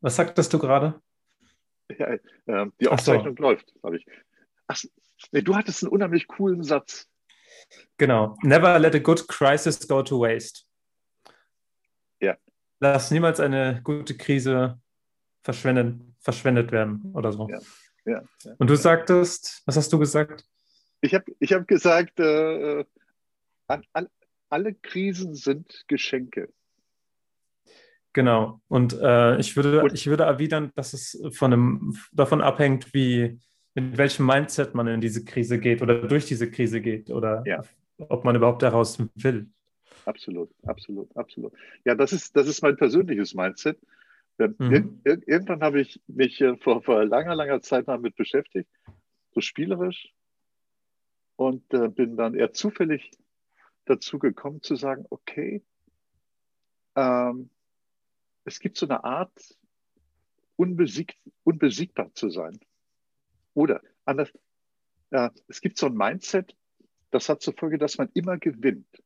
Was sagtest du gerade? Ja, äh, die Aufzeichnung so. läuft, habe ich. Ach, nee, du hattest einen unheimlich coolen Satz. Genau. Never let a good crisis go to waste. Ja. Lass niemals eine gute Krise verschwendet, verschwendet werden oder so. Ja. Ja, ja. Und du sagtest, was hast du gesagt? Ich habe ich hab gesagt, äh, an, an, alle Krisen sind Geschenke. Genau. Und äh, ich, würde, ich würde erwidern, dass es von einem, davon abhängt, wie, mit welchem Mindset man in diese Krise geht oder durch diese Krise geht oder ja. ob man überhaupt daraus will. Absolut, absolut, absolut. Ja, das ist, das ist mein persönliches Mindset. Mhm. Ir irgendwann habe ich mich äh, vor, vor langer, langer Zeit damit beschäftigt, so spielerisch, und äh, bin dann eher zufällig dazu gekommen zu sagen, okay, ähm, es gibt so eine Art, unbesiegt, unbesiegbar zu sein. Oder anders, äh, es gibt so ein Mindset, das hat zur Folge, dass man immer gewinnt,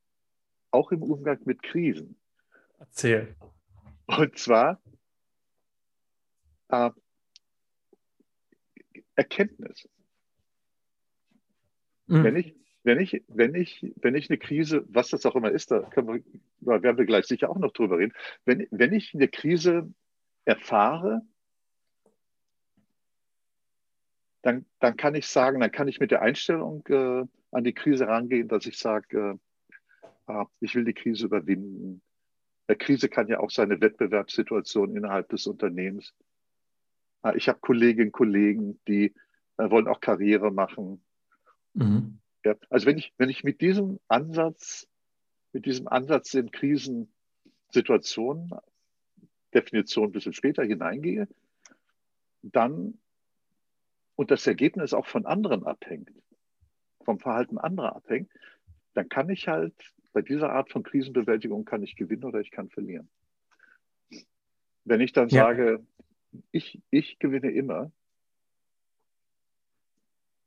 auch im Umgang mit Krisen. Erzähl. Und zwar äh, Erkenntnis. Mhm. Wenn, ich, wenn, ich, wenn, ich, wenn ich eine Krise, was das auch immer ist, da, wir, werden wir gleich sicher auch noch drüber reden, wenn, wenn ich eine Krise erfahre, dann, dann kann ich sagen, dann kann ich mit der Einstellung äh, an die Krise rangehen, dass ich sage, äh, ah, ich will die Krise überwinden. Eine Krise kann ja auch seine Wettbewerbssituation innerhalb des Unternehmens. Ah, ich habe Kolleginnen und Kollegen, die äh, wollen auch Karriere machen. Mhm. Ja, also wenn ich, wenn ich mit diesem Ansatz, mit diesem Ansatz in Krisensituationen, Definition ein bisschen später hineingehe, dann und das Ergebnis auch von anderen abhängt, vom Verhalten anderer abhängt, dann kann ich halt bei dieser Art von Krisenbewältigung kann ich gewinnen oder ich kann verlieren. Wenn ich dann ja. sage, ich, ich gewinne immer.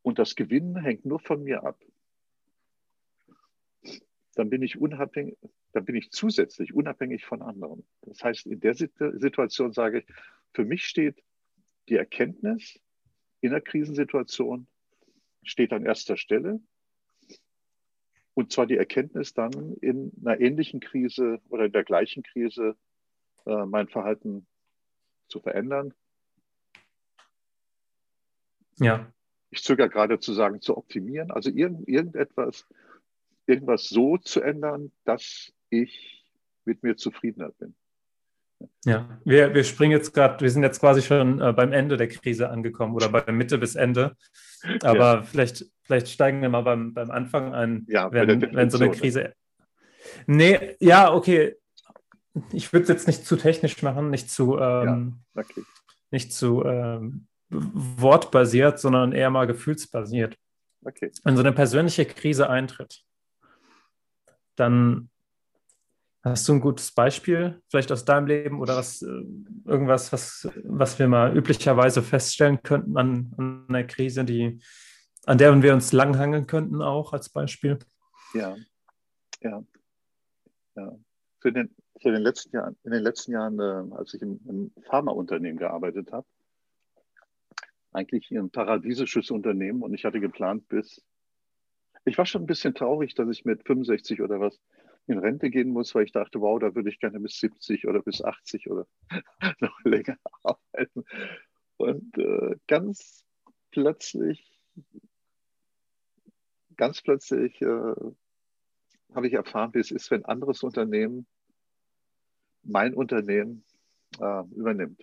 Und das Gewinnen hängt nur von mir ab. Dann bin ich unabhängig, dann bin ich zusätzlich unabhängig von anderen. Das heißt, in der Situation sage ich, für mich steht die Erkenntnis in der Krisensituation steht an erster Stelle. Und zwar die Erkenntnis dann in einer ähnlichen Krise oder in der gleichen Krise äh, mein Verhalten zu verändern. Ja. Ich zögere gerade zu sagen, zu optimieren, also irgend, irgendetwas, irgendwas so zu ändern, dass ich mit mir zufriedener bin. Ja, wir, wir springen jetzt gerade, wir sind jetzt quasi schon äh, beim Ende der Krise angekommen oder bei der Mitte bis Ende. Aber ja. vielleicht, vielleicht steigen wir mal beim, beim Anfang ein, ja, wenn, wenn so eine Krise. Nee, ja, okay ich würde es jetzt nicht zu technisch machen, nicht zu, ähm, ja, okay. nicht zu ähm, wortbasiert, sondern eher mal gefühlsbasiert. Okay. Wenn so eine persönliche Krise eintritt, dann hast du ein gutes Beispiel, vielleicht aus deinem Leben oder was, äh, irgendwas, was, was wir mal üblicherweise feststellen könnten an, an einer Krise, die, an der wir uns langhangeln könnten, auch als Beispiel? Ja, ja, ja. Für den, in den letzten Jahren, in den letzten Jahren äh, als ich im, im Pharmaunternehmen gearbeitet habe, eigentlich ein paradiesisches Unternehmen und ich hatte geplant bis, ich war schon ein bisschen traurig, dass ich mit 65 oder was in Rente gehen muss, weil ich dachte, wow, da würde ich gerne bis 70 oder bis 80 oder noch länger arbeiten. Und äh, ganz plötzlich, ganz plötzlich äh, habe ich erfahren, wie es ist, wenn ein anderes Unternehmen mein Unternehmen äh, übernimmt.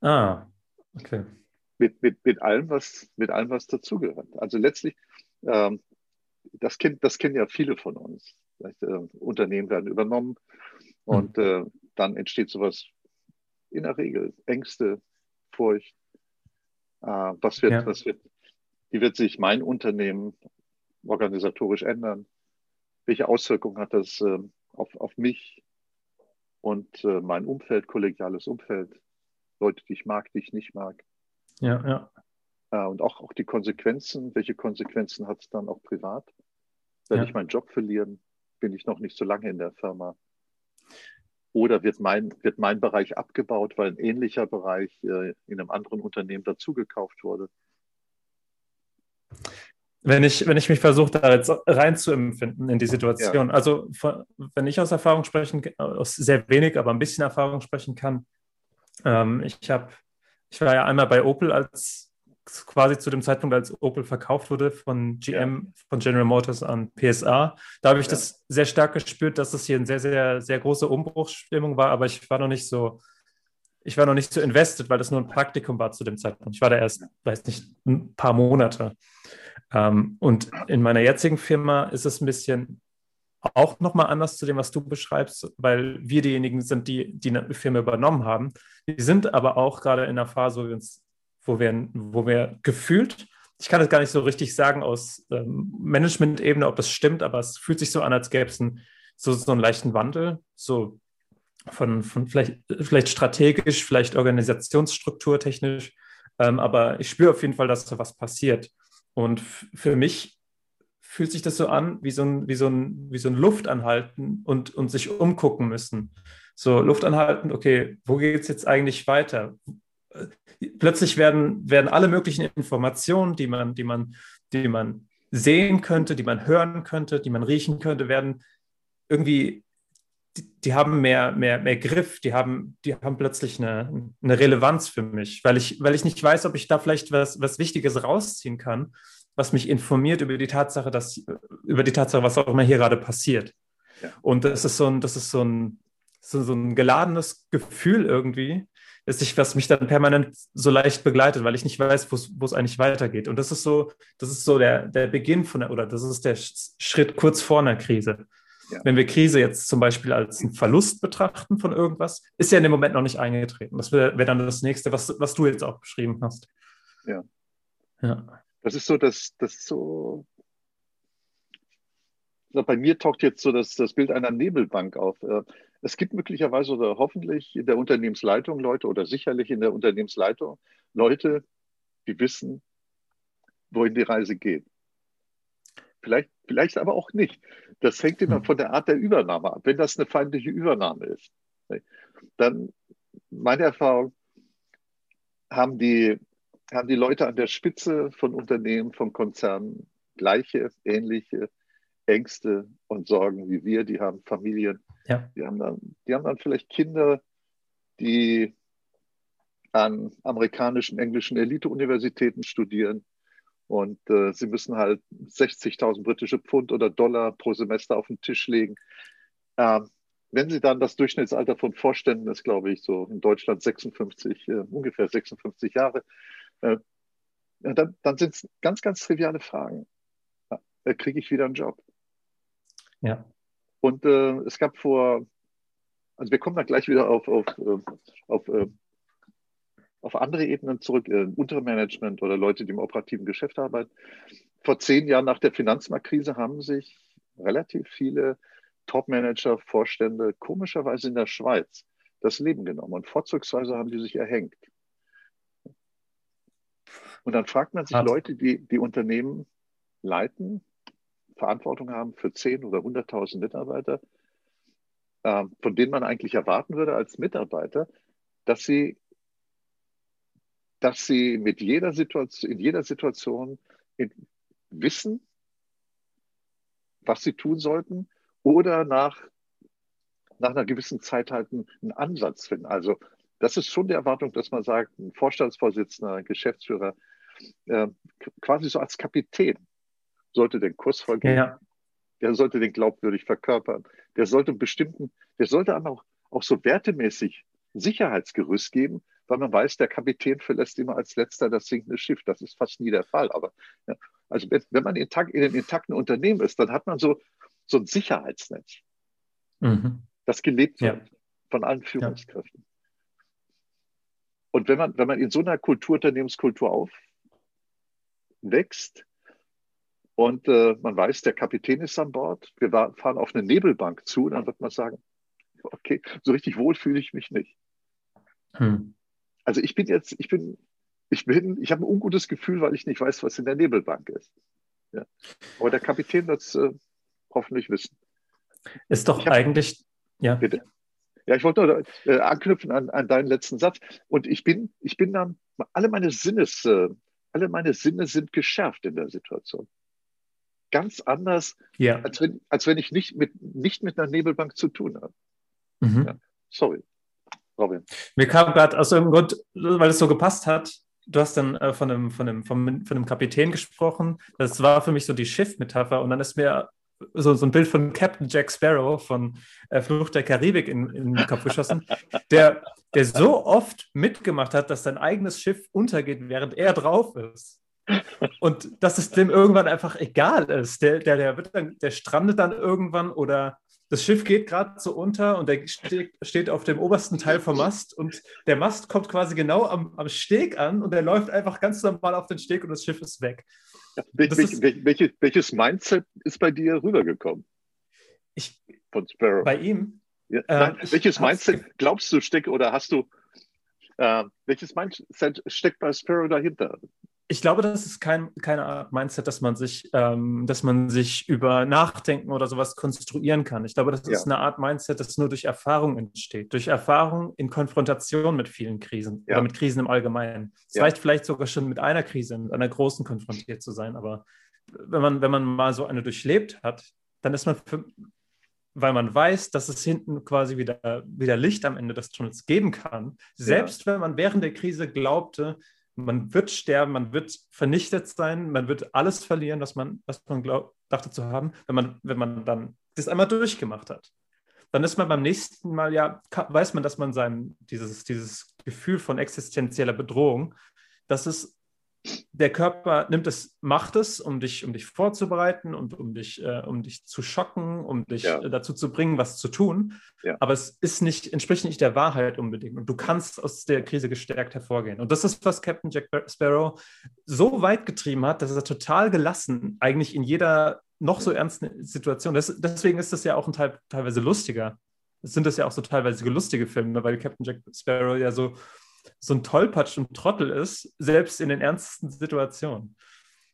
Ah, okay. Mit, mit, mit, allem, was, mit allem, was dazugehört. Also letztlich, ähm, das, kennt, das kennen ja viele von uns. Äh, Unternehmen werden übernommen und hm. äh, dann entsteht sowas in der Regel, Ängste, Furcht. Äh, was, wird, ja. was wird, wie wird sich mein Unternehmen organisatorisch ändern? Welche Auswirkungen hat das äh, auf, auf mich, und äh, mein Umfeld, kollegiales Umfeld, Leute, die ich mag, die ich nicht mag. Ja, ja. Äh, und auch, auch die Konsequenzen, welche Konsequenzen hat es dann auch privat? Werde ja. ich meinen Job verlieren? Bin ich noch nicht so lange in der Firma? Oder wird mein, wird mein Bereich abgebaut, weil ein ähnlicher Bereich äh, in einem anderen Unternehmen dazugekauft wurde? Wenn ich, wenn ich mich versuche, da jetzt reinzuempfinden in die Situation, ja. also von, wenn ich aus Erfahrung sprechen, aus sehr wenig, aber ein bisschen Erfahrung sprechen kann, ähm, ich habe, ich war ja einmal bei Opel als quasi zu dem Zeitpunkt, als Opel verkauft wurde von GM, von General Motors an PSA. Da habe ich ja. das sehr stark gespürt, dass es hier eine sehr, sehr, sehr große Umbruchsstimmung war, aber ich war noch nicht so, ich war noch nicht so invested, weil das nur ein Praktikum war zu dem Zeitpunkt. Ich war da erst, weiß nicht, ein paar Monate. Ähm, und in meiner jetzigen Firma ist es ein bisschen auch nochmal anders zu dem, was du beschreibst, weil wir diejenigen sind, die die Firma übernommen haben. Wir sind aber auch gerade in einer Phase, wo wir uns wo wir, wo wir gefühlt, ich kann es gar nicht so richtig sagen aus ähm, Management-Ebene, ob das stimmt, aber es fühlt sich so an, als gäbe es ein, so, so einen leichten Wandel, so von, von vielleicht, vielleicht strategisch, vielleicht organisationsstrukturtechnisch, ähm, aber ich spüre auf jeden Fall, dass da was passiert. Und für mich fühlt sich das so an, wie so ein, wie so ein, wie so ein Luftanhalten und, und sich umgucken müssen. So Luftanhalten, okay, wo geht es jetzt eigentlich weiter? plötzlich werden, werden alle möglichen Informationen, die man, die, man, die man sehen könnte, die man hören könnte, die man riechen könnte, werden irgendwie, die, die haben mehr, mehr, mehr Griff, die haben, die haben plötzlich eine, eine Relevanz für mich, weil ich, weil ich nicht weiß, ob ich da vielleicht was, was Wichtiges rausziehen kann, was mich informiert über die Tatsache, dass, über die Tatsache, was auch immer hier gerade passiert. Ja. Und das ist so ein, das ist so ein, so, so ein geladenes Gefühl irgendwie, ist nicht, was mich dann permanent so leicht begleitet, weil ich nicht weiß, wo es eigentlich weitergeht. Und das ist so, das ist so der, der Beginn von der, oder das ist der Schritt kurz vor einer Krise. Ja. Wenn wir Krise jetzt zum Beispiel als einen Verlust betrachten von irgendwas, ist ja in dem Moment noch nicht eingetreten. Das wäre wär dann das nächste, was, was du jetzt auch beschrieben hast. Ja. Ja. Das ist so, dass das so. Bei mir taucht jetzt so das, das Bild einer Nebelbank auf. Äh, es gibt möglicherweise oder hoffentlich in der Unternehmensleitung Leute oder sicherlich in der Unternehmensleitung Leute, die wissen, wohin die Reise geht. Vielleicht, vielleicht aber auch nicht. Das hängt immer hm. von der Art der Übernahme ab. Wenn das eine feindliche Übernahme ist, dann, meine Erfahrung, haben die, haben die Leute an der Spitze von Unternehmen, von Konzernen gleiche, ähnliche Ängste und Sorgen wie wir. Die haben Familien, ja. Die, haben dann, die haben dann vielleicht Kinder, die an amerikanischen, englischen Elite-Universitäten studieren und äh, sie müssen halt 60.000 britische Pfund oder Dollar pro Semester auf den Tisch legen. Ähm, wenn sie dann das Durchschnittsalter von Vorständen ist, glaube ich, so in Deutschland 56, äh, ungefähr 56 Jahre, äh, dann, dann sind es ganz, ganz triviale Fragen. Ja, kriege ich wieder einen Job? Ja. Und äh, es gab vor, also wir kommen da gleich wieder auf, auf, äh, auf, äh, auf andere Ebenen zurück, äh, untere Management oder Leute, die im operativen Geschäft arbeiten. Vor zehn Jahren nach der Finanzmarktkrise haben sich relativ viele Top-Manager, Vorstände komischerweise in der Schweiz das Leben genommen und vorzugsweise haben die sich erhängt. Und dann fragt man sich Hat. Leute, die die Unternehmen leiten, Verantwortung haben für 10 oder 100.000 Mitarbeiter, äh, von denen man eigentlich erwarten würde als Mitarbeiter, dass sie, dass sie mit jeder Situation, in jeder Situation wissen, was sie tun sollten oder nach, nach einer gewissen Zeit halt einen, einen Ansatz finden. Also das ist schon die Erwartung, dass man sagt, ein Vorstandsvorsitzender, ein Geschäftsführer, äh, quasi so als Kapitän sollte den Kurs vergeben. Ja. Der sollte den glaubwürdig verkörpern. Der sollte bestimmten, der sollte auch, auch so wertemäßig Sicherheitsgerüst geben, weil man weiß, der Kapitän verlässt immer als letzter das sinkende Schiff. Das ist fast nie der Fall. Aber ja, also wenn, wenn man intakt, in einem intakten Unternehmen ist, dann hat man so, so ein Sicherheitsnetz, mhm. das gelebt wird ja. von allen Führungskräften. Ja. Und wenn man, wenn man in so einer Kultur, Unternehmenskultur aufwächst, und äh, man weiß, der Kapitän ist an Bord. Wir fahren auf eine Nebelbank zu. Dann wird man sagen, okay, so richtig wohl fühle ich mich nicht. Hm. Also ich bin jetzt, ich bin, ich bin, ich habe ein ungutes Gefühl, weil ich nicht weiß, was in der Nebelbank ist. Ja. Aber der Kapitän wird es äh, hoffentlich wissen. Ist doch hab, eigentlich, ja. Bitte. Ja, ich wollte nur äh, anknüpfen an, an deinen letzten Satz. Und ich bin, ich bin dann, alle meine Sinnes, äh, alle meine Sinne sind geschärft in der Situation. Ganz anders, ja. als, wenn, als wenn ich nicht mit, nicht mit einer Nebelbank zu tun habe. Mhm. Ja, sorry, Robin. Mir kam gerade aus irgendeinem Grund, weil es so gepasst hat, du hast dann äh, von, einem, von, einem, von, von einem Kapitän gesprochen. Das war für mich so die Schiffmetapher. Und dann ist mir so, so ein Bild von Captain Jack Sparrow von äh, Flucht der Karibik in, in den Kopf geschossen, der, der so oft mitgemacht hat, dass sein eigenes Schiff untergeht, während er drauf ist. Und dass es dem irgendwann einfach egal ist. Der, der, der, wird dann, der strandet dann irgendwann oder das Schiff geht gerade so unter und der steht, steht, auf dem obersten Teil vom Mast und der Mast kommt quasi genau am, am Steg an und er läuft einfach ganz normal auf den Steg und das Schiff ist weg. Wel ist, welches, welches Mindset ist bei dir rübergekommen? Ich, Von Sparrow. Bei ihm? Ja, nein, äh, welches Mindset glaubst du steckt oder hast du, äh, welches Mindset steckt bei Sparrow dahinter? Ich glaube, das ist kein, keine Art Mindset, dass man sich, ähm, dass man sich über Nachdenken oder sowas konstruieren kann. Ich glaube, das ja. ist eine Art Mindset, das nur durch Erfahrung entsteht. Durch Erfahrung in Konfrontation mit vielen Krisen ja. oder mit Krisen im Allgemeinen. Es ja. reicht vielleicht sogar schon mit einer Krise, mit einer großen konfrontiert zu sein. Aber wenn man, wenn man mal so eine durchlebt hat, dann ist man, für, weil man weiß, dass es hinten quasi wieder, wieder Licht am Ende des Tunnels geben kann. Selbst wenn man während der Krise glaubte, man wird sterben, man wird vernichtet sein, man wird alles verlieren, was man, was man glaub, dachte zu haben, wenn man, wenn man dann das einmal durchgemacht hat. Dann ist man beim nächsten Mal ja, weiß man, dass man sein, dieses, dieses Gefühl von existenzieller Bedrohung, dass es der Körper nimmt es, macht es, um dich, um dich vorzubereiten und um dich, äh, um dich zu schocken, um dich ja. äh, dazu zu bringen, was zu tun. Ja. Aber es ist nicht, entspricht nicht der Wahrheit unbedingt. Und du kannst aus der Krise gestärkt hervorgehen. Und das ist, was Captain Jack Sparrow so weit getrieben hat, dass er total gelassen, eigentlich in jeder noch so ernsten Situation. Das, deswegen ist das ja auch ein Teil, teilweise lustiger. Es sind das ja auch so teilweise lustige Filme, weil Captain Jack Sparrow ja so so ein Tollpatsch und Trottel ist, selbst in den ernsten Situationen.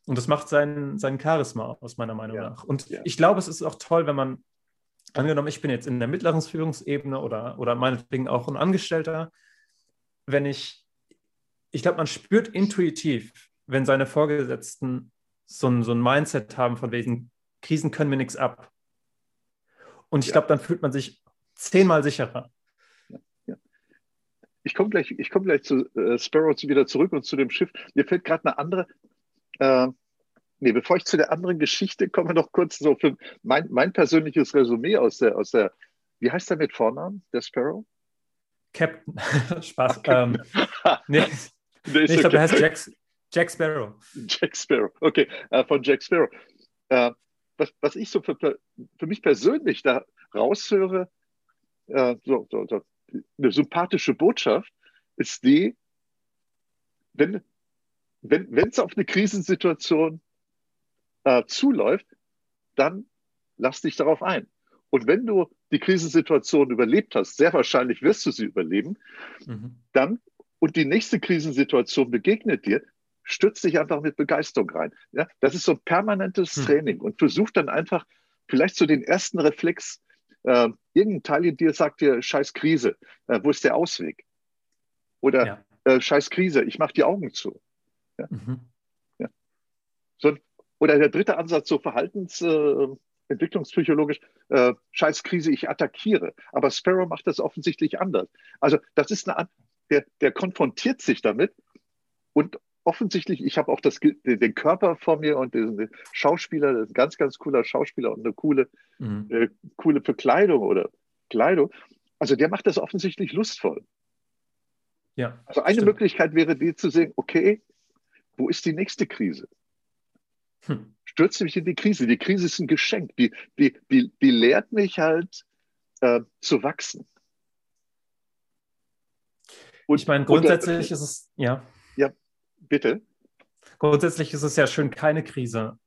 Und das macht seinen, seinen Charisma aus, meiner Meinung ja. nach. Und ja. ich glaube, es ist auch toll, wenn man, angenommen, ich bin jetzt in der mittleren Führungsebene oder, oder meinetwegen auch ein Angestellter, wenn ich, ich glaube, man spürt intuitiv, wenn seine Vorgesetzten so ein, so ein Mindset haben, von wegen Krisen können mir nichts ab. Und ich ja. glaube, dann fühlt man sich zehnmal sicherer ich komme gleich, ich komme gleich zu äh, Sparrow wieder zurück und zu dem Schiff. Mir fällt gerade eine andere. Äh, nee, bevor ich zu der anderen Geschichte komme, noch kurz so für mein, mein persönliches Resümee aus der, aus der, wie heißt der mit Vornamen, der Sparrow? Captain. Spaß. Okay. Ähm, nee, nee, ich glaube, der heißt Jack, Jack Sparrow. Jack Sparrow, okay, äh, von Jack Sparrow. Äh, was, was ich so für, für mich persönlich da raushöre, äh, so, so, so eine sympathische Botschaft ist die, wenn wenn es auf eine Krisensituation äh, zuläuft, dann lass dich darauf ein. Und wenn du die Krisensituation überlebt hast, sehr wahrscheinlich wirst du sie überleben, mhm. dann und die nächste Krisensituation begegnet dir, stürz dich einfach mit Begeisterung rein. Ja, das ist so ein permanentes mhm. Training und versuch dann einfach vielleicht so den ersten Reflex äh, irgendein Teil in dir sagt dir, scheiß Krise, äh, wo ist der Ausweg? Oder ja. äh, scheiß Krise, ich mache die Augen zu. Ja? Mhm. Ja. So, oder der dritte Ansatz, so verhaltensentwicklungspsychologisch, äh, scheiß Krise, ich attackiere. Aber Sparrow macht das offensichtlich anders. Also das ist eine, der, der konfrontiert sich damit und offensichtlich, ich habe auch das, den Körper vor mir und den Schauspieler, das ist ein ganz, ganz cooler Schauspieler und eine coole, mhm. äh, coole Bekleidung oder Kleidung. Also der macht das offensichtlich lustvoll. Ja, also eine stimmt. Möglichkeit wäre die zu sehen, okay, wo ist die nächste Krise? Hm. Stürze mich in die Krise. Die Krise ist ein Geschenk. Die, die, die, die lehrt mich halt äh, zu wachsen. Und, ich meine, grundsätzlich und, ist es, ja. Bitte? Grundsätzlich ist es ja schön, keine Krise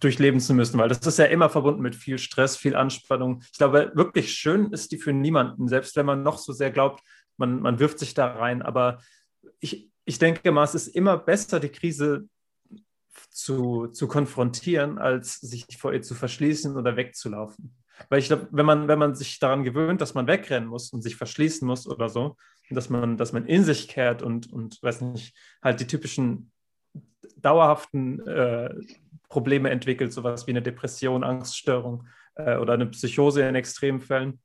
durchleben zu müssen, weil das ist ja immer verbunden mit viel Stress, viel Anspannung. Ich glaube, wirklich schön ist die für niemanden, selbst wenn man noch so sehr glaubt, man, man wirft sich da rein. Aber ich, ich denke mal, es ist immer besser, die Krise zu, zu konfrontieren, als sich vor ihr zu verschließen oder wegzulaufen. Weil ich glaube, wenn man, wenn man sich daran gewöhnt, dass man wegrennen muss und sich verschließen muss oder so, dass man, dass man in sich kehrt und, und weiß nicht, halt die typischen dauerhaften äh, Probleme entwickelt, sowas wie eine Depression, Angststörung äh, oder eine Psychose in extremen Fällen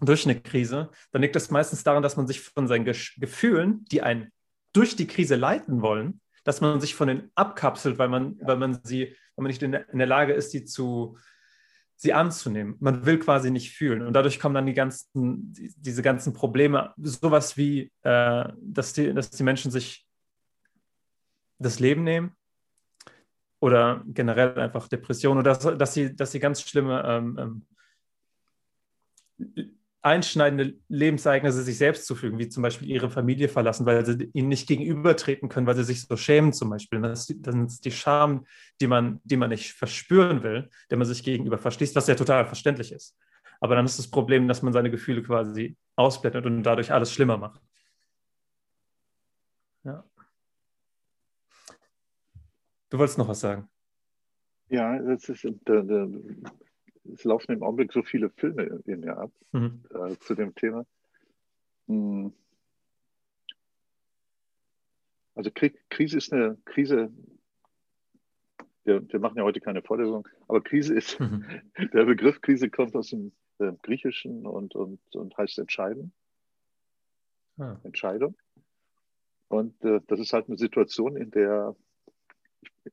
durch eine Krise, dann liegt das meistens daran, dass man sich von seinen Ge Gefühlen, die einen durch die Krise leiten wollen, dass man sich von denen abkapselt, weil man, weil man sie, weil man nicht in der, in der Lage ist, die zu, sie anzunehmen. Man will quasi nicht fühlen. Und dadurch kommen dann die ganzen, die, diese ganzen Probleme, sowas wie, äh, dass, die, dass die Menschen sich das Leben nehmen oder generell einfach Depressionen oder dass, dass, sie, dass sie ganz schlimme ähm, ähm, einschneidende Lebensereignisse sich selbst zufügen, wie zum Beispiel ihre Familie verlassen, weil sie ihnen nicht gegenübertreten können, weil sie sich so schämen zum Beispiel. Das ist, die Scham, die man, die man nicht verspüren will, der man sich gegenüber verschließt, was ja total verständlich ist. Aber dann ist das Problem, dass man seine Gefühle quasi ausblendet und dadurch alles schlimmer macht. Ja. Du wolltest noch was sagen. Ja, das ist, der, der, es laufen im Augenblick so viele Filme in mir ab mhm. äh, zu dem Thema. Hm. Also Krieg, Krise ist eine Krise. Wir, wir, machen ja heute keine Vorlesung, aber Krise ist, mhm. der Begriff Krise kommt aus dem äh, Griechischen und, und, und heißt entscheiden. Ah. Entscheidung. Und äh, das ist halt eine Situation, in der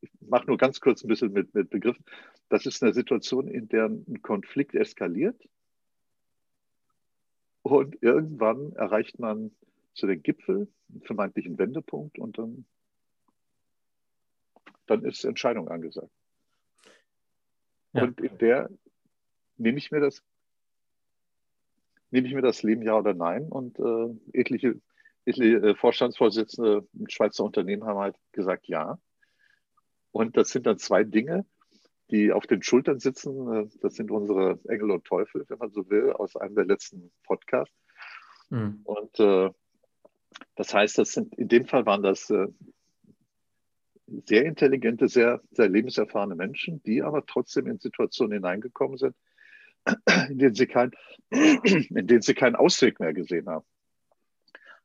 ich mache nur ganz kurz ein bisschen mit, mit Begriffen. Das ist eine Situation, in der ein Konflikt eskaliert und irgendwann erreicht man zu den Gipfel, einen vermeintlichen Wendepunkt und dann, dann ist Entscheidung angesagt. Ja. Und in der nehme ich mir das, nehme ich mir das Leben ja oder nein und äh, etliche, etliche äh, Vorstandsvorsitzende im Schweizer Unternehmen haben halt gesagt ja. Und das sind dann zwei Dinge, die auf den Schultern sitzen. Das sind unsere Engel und Teufel, wenn man so will, aus einem der letzten Podcasts. Mhm. Und äh, das heißt, das sind in dem Fall waren das äh, sehr intelligente, sehr, sehr lebenserfahrene Menschen, die aber trotzdem in Situationen hineingekommen sind, in denen sie, kein, in denen sie keinen Ausweg mehr gesehen haben.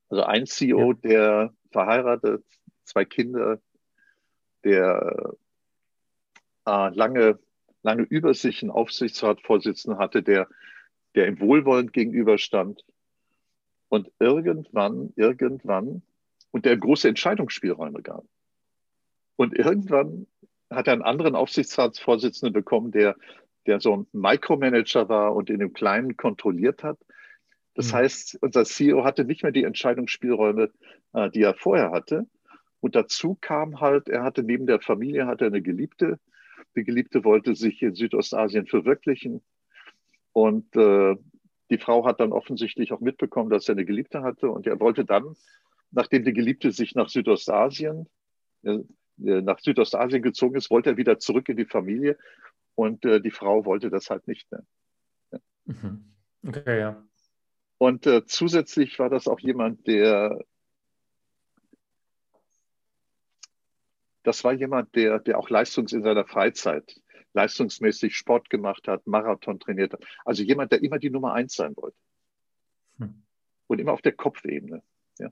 Also ein CEO, ja. der verheiratet, zwei Kinder, der äh, lange, lange über sich einen Aufsichtsratsvorsitzenden hatte, der, der ihm wohlwollend gegenüberstand. Und irgendwann, irgendwann, und der große Entscheidungsspielräume gab. Und irgendwann hat er einen anderen Aufsichtsratsvorsitzenden bekommen, der, der so ein Micromanager war und in dem Kleinen kontrolliert hat. Das mhm. heißt, unser CEO hatte nicht mehr die Entscheidungsspielräume, äh, die er vorher hatte. Und dazu kam halt, er hatte neben der Familie hatte eine Geliebte. Die Geliebte wollte sich in Südostasien verwirklichen. Und äh, die Frau hat dann offensichtlich auch mitbekommen, dass er eine Geliebte hatte. Und er wollte dann, nachdem die Geliebte sich nach Südostasien, äh, nach Südostasien gezogen ist, wollte er wieder zurück in die Familie. Und äh, die Frau wollte das halt nicht mehr. Ja. Mhm. Okay, ja. Und äh, zusätzlich war das auch jemand, der das war jemand, der, der auch leistungs in seiner Freizeit leistungsmäßig Sport gemacht hat, Marathon trainiert hat. Also jemand, der immer die Nummer eins sein wollte. Hm. Und immer auf der Kopfebene. Ja.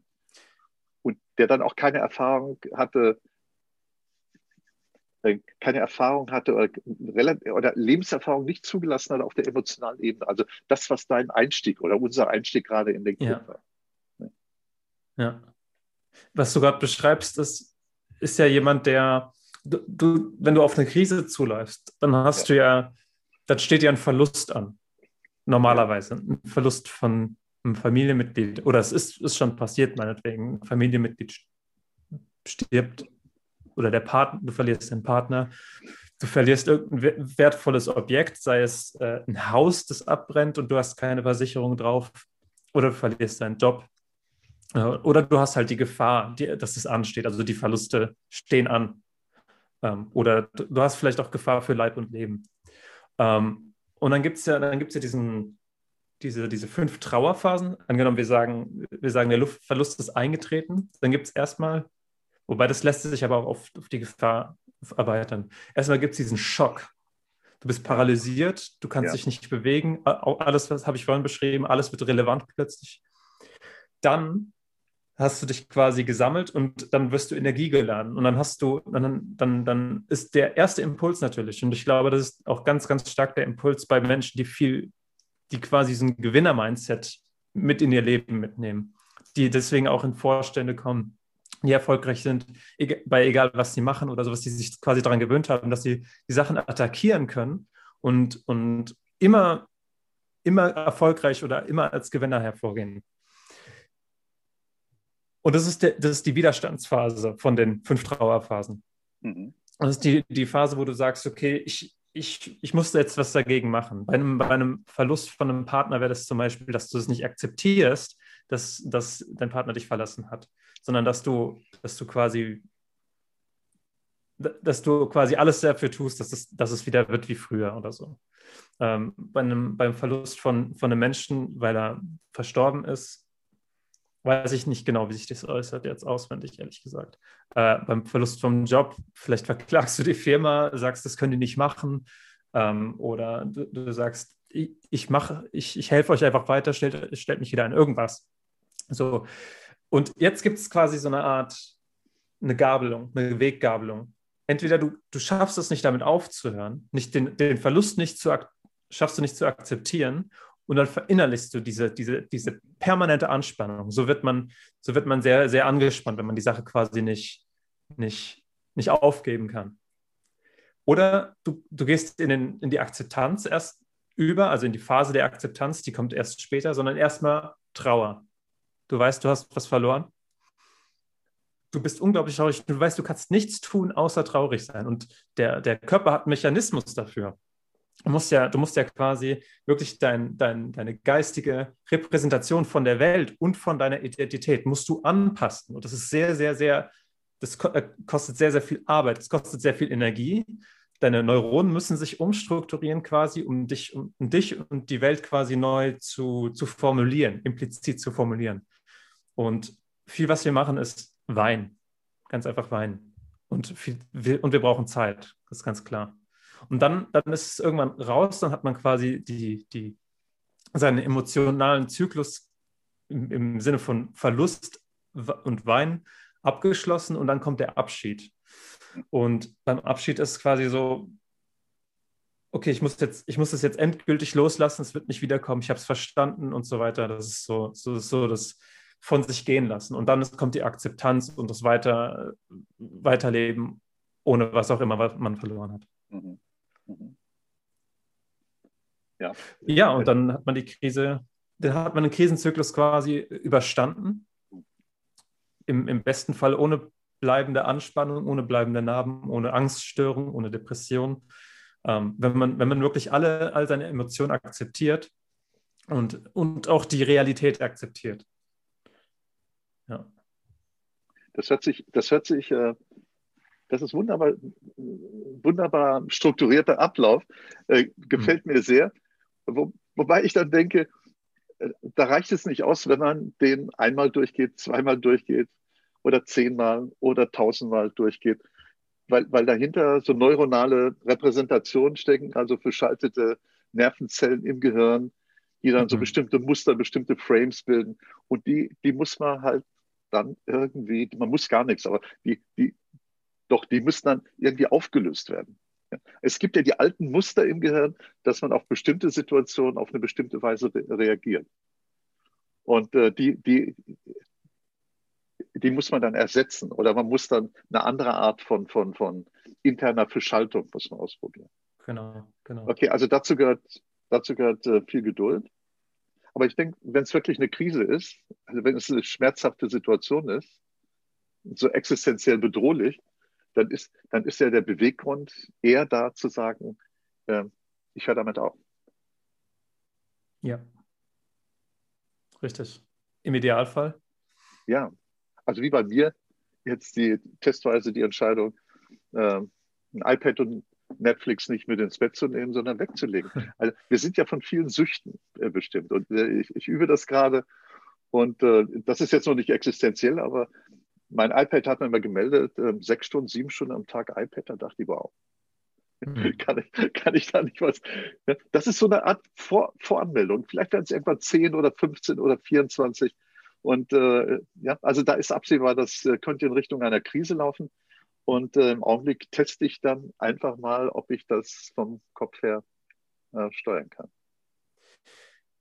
Und der dann auch keine Erfahrung hatte, äh, keine Erfahrung hatte oder, oder, Lebenserfahrung nicht zugelassen hat auf der emotionalen Ebene. Also das, was dein Einstieg oder unser Einstieg gerade in den Krieg ja. war. Ja. ja. Was du gerade beschreibst, ist, ist ja jemand, der, du, du, wenn du auf eine Krise zuläufst, dann hast du ja, dann steht ja ein Verlust an. Normalerweise. Ein Verlust von einem Familienmitglied. Oder es ist, ist schon passiert, meinetwegen. Ein Familienmitglied stirbt. Oder der Partner, du verlierst den Partner. Du verlierst irgendein wertvolles Objekt, sei es äh, ein Haus, das abbrennt und du hast keine Versicherung drauf. Oder du verlierst deinen Job. Äh, oder du hast halt die Gefahr, dass es ansteht, also die Verluste stehen an. Ähm, oder du hast vielleicht auch Gefahr für Leib und Leben. Ähm, und dann gibt es ja, dann gibt's ja diesen, diese, diese fünf Trauerphasen. Angenommen, wir sagen, wir sagen, der Luft Verlust ist eingetreten, dann gibt es erstmal, wobei das lässt sich aber auch auf, auf die Gefahr erweitern. Erstmal gibt es diesen Schock. Du bist paralysiert, du kannst ja. dich nicht bewegen. Alles, was habe ich vorhin beschrieben, alles wird relevant plötzlich. Dann hast du dich quasi gesammelt und dann wirst du Energie geladen. Und dann hast du, dann, dann, dann ist der erste Impuls natürlich. Und ich glaube, das ist auch ganz, ganz stark der Impuls bei Menschen, die viel, die quasi so ein Gewinner-Mindset mit in ihr Leben mitnehmen, die deswegen auch in Vorstände kommen, die erfolgreich sind, bei egal was sie machen oder sowas, die sich quasi daran gewöhnt haben, dass sie die Sachen attackieren können und, und immer, immer erfolgreich oder immer als Gewinner hervorgehen. Und das ist, der, das ist die Widerstandsphase von den fünf Trauerphasen. Mhm. Das ist die, die Phase, wo du sagst, okay, ich, ich, ich musste jetzt was dagegen machen. Bei einem, bei einem Verlust von einem Partner wäre das zum Beispiel, dass du es nicht akzeptierst, dass, dass dein Partner dich verlassen hat, sondern dass du, dass du quasi dass du quasi alles dafür tust, dass es, dass es wieder wird wie früher oder so. Ähm, bei einem, beim Verlust von, von einem Menschen, weil er verstorben ist, weiß ich nicht genau, wie sich das äußert, jetzt auswendig, ehrlich gesagt. Äh, beim Verlust vom Job, vielleicht verklagst du die Firma, sagst, das können die nicht machen. Ähm, oder du, du, sagst, ich, ich mache, ich, ich helfe euch einfach weiter, stellt, stellt mich wieder an irgendwas. So. Und jetzt gibt es quasi so eine Art, eine Gabelung, eine Weggabelung. Entweder du, du schaffst es nicht damit aufzuhören, nicht den, den Verlust nicht zu, schaffst du nicht zu akzeptieren und dann verinnerlichst du diese, diese, diese permanente Anspannung. So wird man, so wird man sehr, sehr angespannt, wenn man die Sache quasi nicht, nicht, nicht aufgeben kann. Oder du, du gehst in, den, in die Akzeptanz erst über, also in die Phase der Akzeptanz, die kommt erst später, sondern erstmal Trauer. Du weißt, du hast was verloren. Du bist unglaublich traurig. Du weißt, du kannst nichts tun, außer traurig sein. Und der, der Körper hat einen Mechanismus dafür. Du musst ja, du musst ja quasi wirklich dein, dein, deine geistige Repräsentation von der Welt und von deiner Identität musst du anpassen. Und das ist sehr, sehr, sehr, das äh, kostet sehr, sehr viel Arbeit, es kostet sehr viel Energie. Deine Neuronen müssen sich umstrukturieren quasi, um dich, um, um dich und die Welt quasi neu zu, zu formulieren, implizit zu formulieren. Und viel, was wir machen, ist Wein. Ganz einfach Wein. Und, viel, und wir brauchen Zeit, das ist ganz klar. Und dann, dann ist es irgendwann raus, dann hat man quasi die, die, seinen emotionalen Zyklus im, im Sinne von Verlust und Wein abgeschlossen und dann kommt der Abschied. Und beim Abschied ist es quasi so, okay, ich muss jetzt, ich muss das jetzt endgültig loslassen, es wird nicht wiederkommen, ich habe es verstanden und so weiter. Das ist so, so, so das von sich gehen lassen. Und dann ist, kommt die Akzeptanz und das Weiter, Weiterleben, ohne was auch immer was man verloren hat. Mhm. Ja. ja, und dann hat man die Krise, dann hat man den Krisenzyklus quasi überstanden. Im, Im besten Fall ohne bleibende Anspannung, ohne bleibende Narben, ohne Angststörung, ohne Depression. Ähm, wenn, man, wenn man wirklich alle, all seine Emotionen akzeptiert und, und auch die Realität akzeptiert. Ja. Das hört sich, das hört sich äh, das ist wunderbar, wunderbar strukturierter Ablauf. Äh, gefällt mhm. mir sehr. Wo, wobei ich dann denke, äh, da reicht es nicht aus, wenn man den einmal durchgeht, zweimal durchgeht oder zehnmal oder tausendmal durchgeht, weil, weil dahinter so neuronale Repräsentationen stecken, also verschaltete Nervenzellen im Gehirn, die dann so mhm. bestimmte Muster, bestimmte Frames bilden. Und die, die muss man halt dann irgendwie, man muss gar nichts, aber die, die, doch die müssen dann irgendwie aufgelöst werden. Es gibt ja die alten Muster im Gehirn, dass man auf bestimmte Situationen auf eine bestimmte Weise re reagiert. Und äh, die, die, die muss man dann ersetzen oder man muss dann eine andere Art von, von, von interner Verschaltung muss man ausprobieren. Genau, genau. Okay, also dazu gehört, dazu gehört äh, viel Geduld. Aber ich denke, wenn es wirklich eine Krise ist, also wenn es eine schmerzhafte Situation ist, so existenziell bedrohlich, dann ist, dann ist ja der Beweggrund eher da zu sagen, äh, ich höre damit auf. Ja. Richtig. Im Idealfall? Ja. Also wie bei mir jetzt die testweise die Entscheidung, äh, ein iPad und Netflix nicht mit ins Bett zu nehmen, sondern wegzulegen. Also wir sind ja von vielen Süchten äh, bestimmt. Und äh, ich, ich, übe das gerade. Und äh, das ist jetzt noch nicht existenziell, aber mein iPad hat mir immer gemeldet, äh, sechs Stunden, sieben Stunden am Tag iPad. Da dachte ich, wow. Mhm. kann, ich, kann ich da nicht was. Das ist so eine Art Vor Voranmeldung. Vielleicht werden es irgendwann 10 oder 15 oder 24. Und äh, ja, also da ist absehbar, das äh, könnte in Richtung einer Krise laufen. Und äh, im Augenblick teste ich dann einfach mal, ob ich das vom Kopf her äh, steuern kann.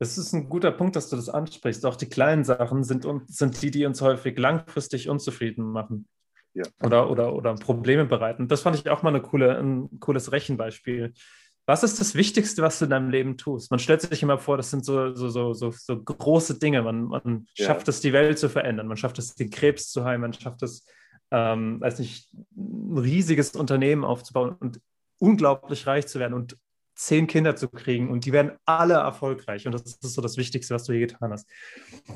Das ist ein guter Punkt, dass du das ansprichst. Auch die kleinen Sachen sind, sind die, die uns häufig langfristig unzufrieden machen. Ja. Oder, oder, oder Probleme bereiten. Das fand ich auch mal coole, ein cooles Rechenbeispiel. Was ist das Wichtigste, was du in deinem Leben tust? Man stellt sich immer vor, das sind so, so, so, so, so große Dinge. Man, man ja. schafft es, die Welt zu verändern. Man schafft es, den Krebs zu heilen. Man schafft es, ähm, weiß nicht, ein riesiges Unternehmen aufzubauen und unglaublich reich zu werden und zehn Kinder zu kriegen und die werden alle erfolgreich. Und das ist so das Wichtigste, was du je getan hast.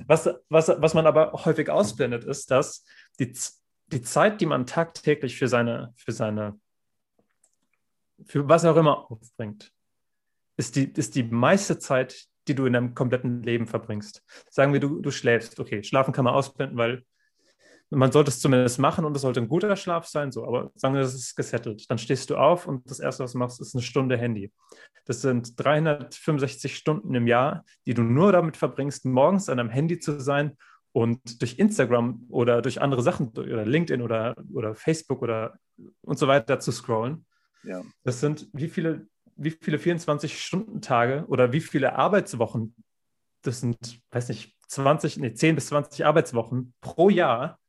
Was, was, was man aber häufig ausblendet, ist, dass die, die Zeit, die man tagtäglich für seine, für seine, für was auch immer aufbringt, ist die, ist die meiste Zeit, die du in deinem kompletten Leben verbringst. Sagen wir, du, du schläfst. Okay, schlafen kann man ausblenden, weil man sollte es zumindest machen und es sollte ein guter Schlaf sein, so, aber sagen wir, das ist gesettelt. Dann stehst du auf und das Erste, was du machst, ist eine Stunde Handy. Das sind 365 Stunden im Jahr, die du nur damit verbringst, morgens an deinem Handy zu sein und durch Instagram oder durch andere Sachen, oder LinkedIn oder, oder Facebook oder und so weiter zu scrollen. Ja. Das sind wie viele, wie viele 24-Stunden-Tage oder wie viele Arbeitswochen? Das sind, weiß nicht, 20, nee, 10 bis 20 Arbeitswochen pro Jahr,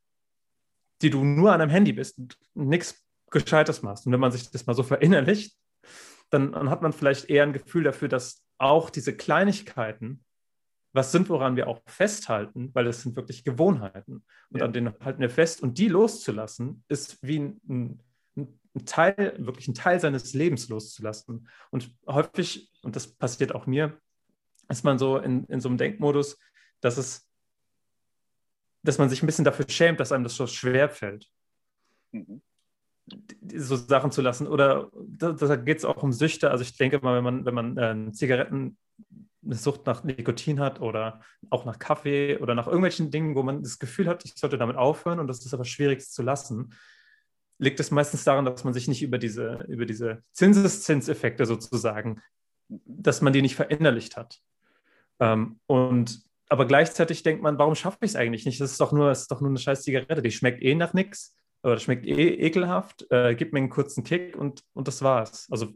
die du nur an einem Handy bist und nichts Gescheites machst. Und wenn man sich das mal so verinnerlicht, dann, dann hat man vielleicht eher ein Gefühl dafür, dass auch diese Kleinigkeiten was sind, woran wir auch festhalten, weil es sind wirklich Gewohnheiten. Und ja. an denen halten wir fest. Und die loszulassen, ist wie ein, ein, ein, Teil, wirklich ein Teil seines Lebens loszulassen. Und häufig, und das passiert auch mir, ist man so in, in so einem Denkmodus, dass es dass man sich ein bisschen dafür schämt, dass einem das so schwer fällt. Mhm. So Sachen zu lassen. Oder da, da geht es auch um Süchte. Also ich denke mal, wenn man, wenn man äh, Zigaretten eine Sucht nach Nikotin hat oder auch nach Kaffee oder nach irgendwelchen Dingen, wo man das Gefühl hat, ich sollte damit aufhören und das ist aber schwierig zu lassen, liegt es meistens daran, dass man sich nicht über diese, über diese Zinseszinseffekte sozusagen, dass man die nicht verinnerlicht hat. Ähm, und aber gleichzeitig denkt man, warum schaffe ich es eigentlich nicht? Das ist doch nur, das ist doch nur eine scheiß Zigarette, die schmeckt eh nach nichts oder schmeckt eh ekelhaft, äh, gibt mir einen kurzen Kick und, und das war's. Also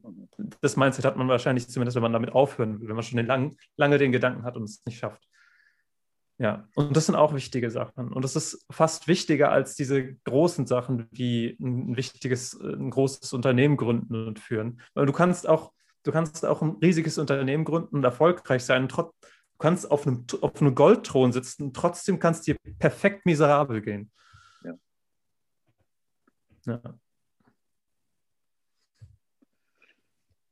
das Mindset hat man wahrscheinlich zumindest, wenn man damit aufhören will, wenn man schon den lang, lange den Gedanken hat und es nicht schafft. Ja, und das sind auch wichtige Sachen. Und das ist fast wichtiger als diese großen Sachen wie ein wichtiges, ein großes Unternehmen gründen und führen. Weil du kannst auch, du kannst auch ein riesiges Unternehmen gründen und erfolgreich sein, trotz kannst auf einem, auf einem Goldthron sitzen und trotzdem kannst dir perfekt miserabel gehen. Ja. ja.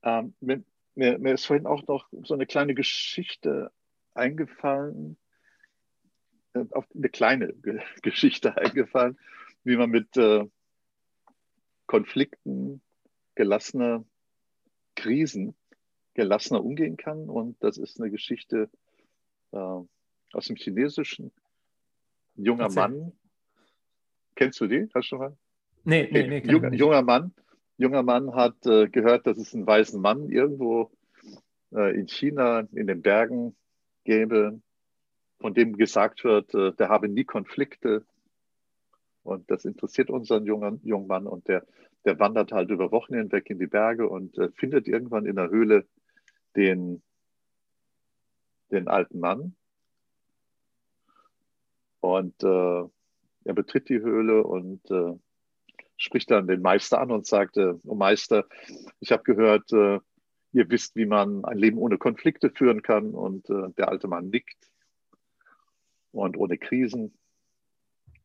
Ähm, mir, mir, mir, ist vorhin auch noch so eine kleine Geschichte eingefallen, äh, auf eine kleine Ge Geschichte eingefallen, wie man mit äh, Konflikten, gelassener Krisen gelassener umgehen kann. Und das ist eine Geschichte äh, aus dem Chinesischen. Ein junger. Mann. Kennst du die? Hast du schon mal? Nee, nee, nee. Junger, junger Mann. Junger Mann hat äh, gehört, dass es einen weißen Mann irgendwo äh, in China in den Bergen gäbe, von dem gesagt wird, äh, der habe nie Konflikte. Und das interessiert unseren jungen, jungen Mann und der, der wandert halt über Wochen hinweg in die Berge und äh, findet irgendwann in der Höhle den den alten Mann. Und äh, er betritt die Höhle und äh, spricht dann den Meister an und sagt, äh, oh Meister, ich habe gehört, äh, ihr wisst, wie man ein Leben ohne Konflikte führen kann. Und äh, der alte Mann nickt und ohne Krisen.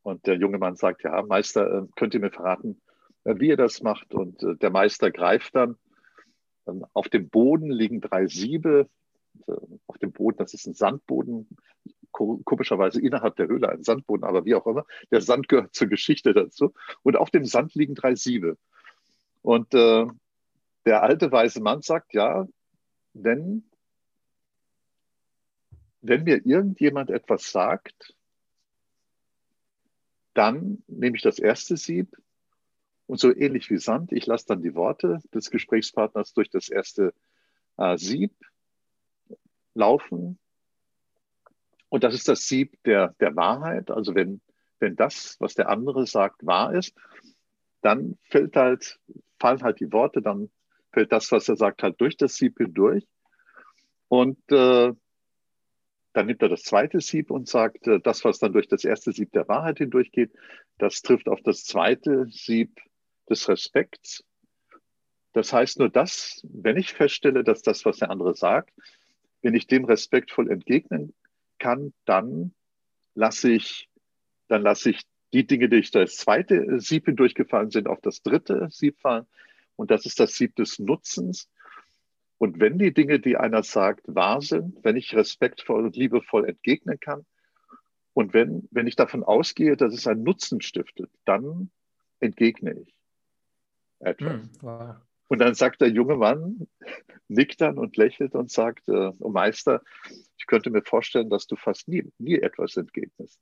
Und der junge Mann sagt, ja, Meister, äh, könnt ihr mir verraten, wie ihr das macht? Und der Meister greift dann. Auf dem Boden liegen drei Siebe, auf dem Boden, das ist ein Sandboden, komischerweise innerhalb der Höhle ein Sandboden, aber wie auch immer. Der Sand gehört zur Geschichte dazu. Und auf dem Sand liegen drei Siebe. Und äh, der alte weise Mann sagt, ja, wenn, wenn mir irgendjemand etwas sagt, dann nehme ich das erste Sieb Und so ähnlich wie Sand, ich lasse dann die Worte des Gesprächspartners durch das erste äh, Sieb laufen. Und das ist das Sieb der, der Wahrheit. Also wenn, wenn das, was der andere sagt, wahr ist, dann fällt halt, fallen halt die Worte, dann fällt das, was er sagt, halt durch das Sieb hindurch. Und äh, dann nimmt er das zweite Sieb und sagt, äh, das, was dann durch das erste Sieb der Wahrheit hindurchgeht, das trifft auf das zweite Sieb des Respekts. Das heißt nur das, wenn ich feststelle, dass das, was der andere sagt, wenn ich dem respektvoll entgegnen kann, dann lasse ich, dann lasse ich die Dinge, die durch das zweite Sieb hindurchgefallen sind, auf das dritte Sieb fallen. Und das ist das Sieb des Nutzens. Und wenn die Dinge, die einer sagt, wahr sind, wenn ich respektvoll und liebevoll entgegnen kann und wenn, wenn ich davon ausgehe, dass es einen Nutzen stiftet, dann entgegne ich etwas. Mm, wow. Und dann sagt der junge Mann, nickt dann und lächelt und sagt, äh, oh Meister, ich könnte mir vorstellen, dass du fast nie, nie etwas entgegnest.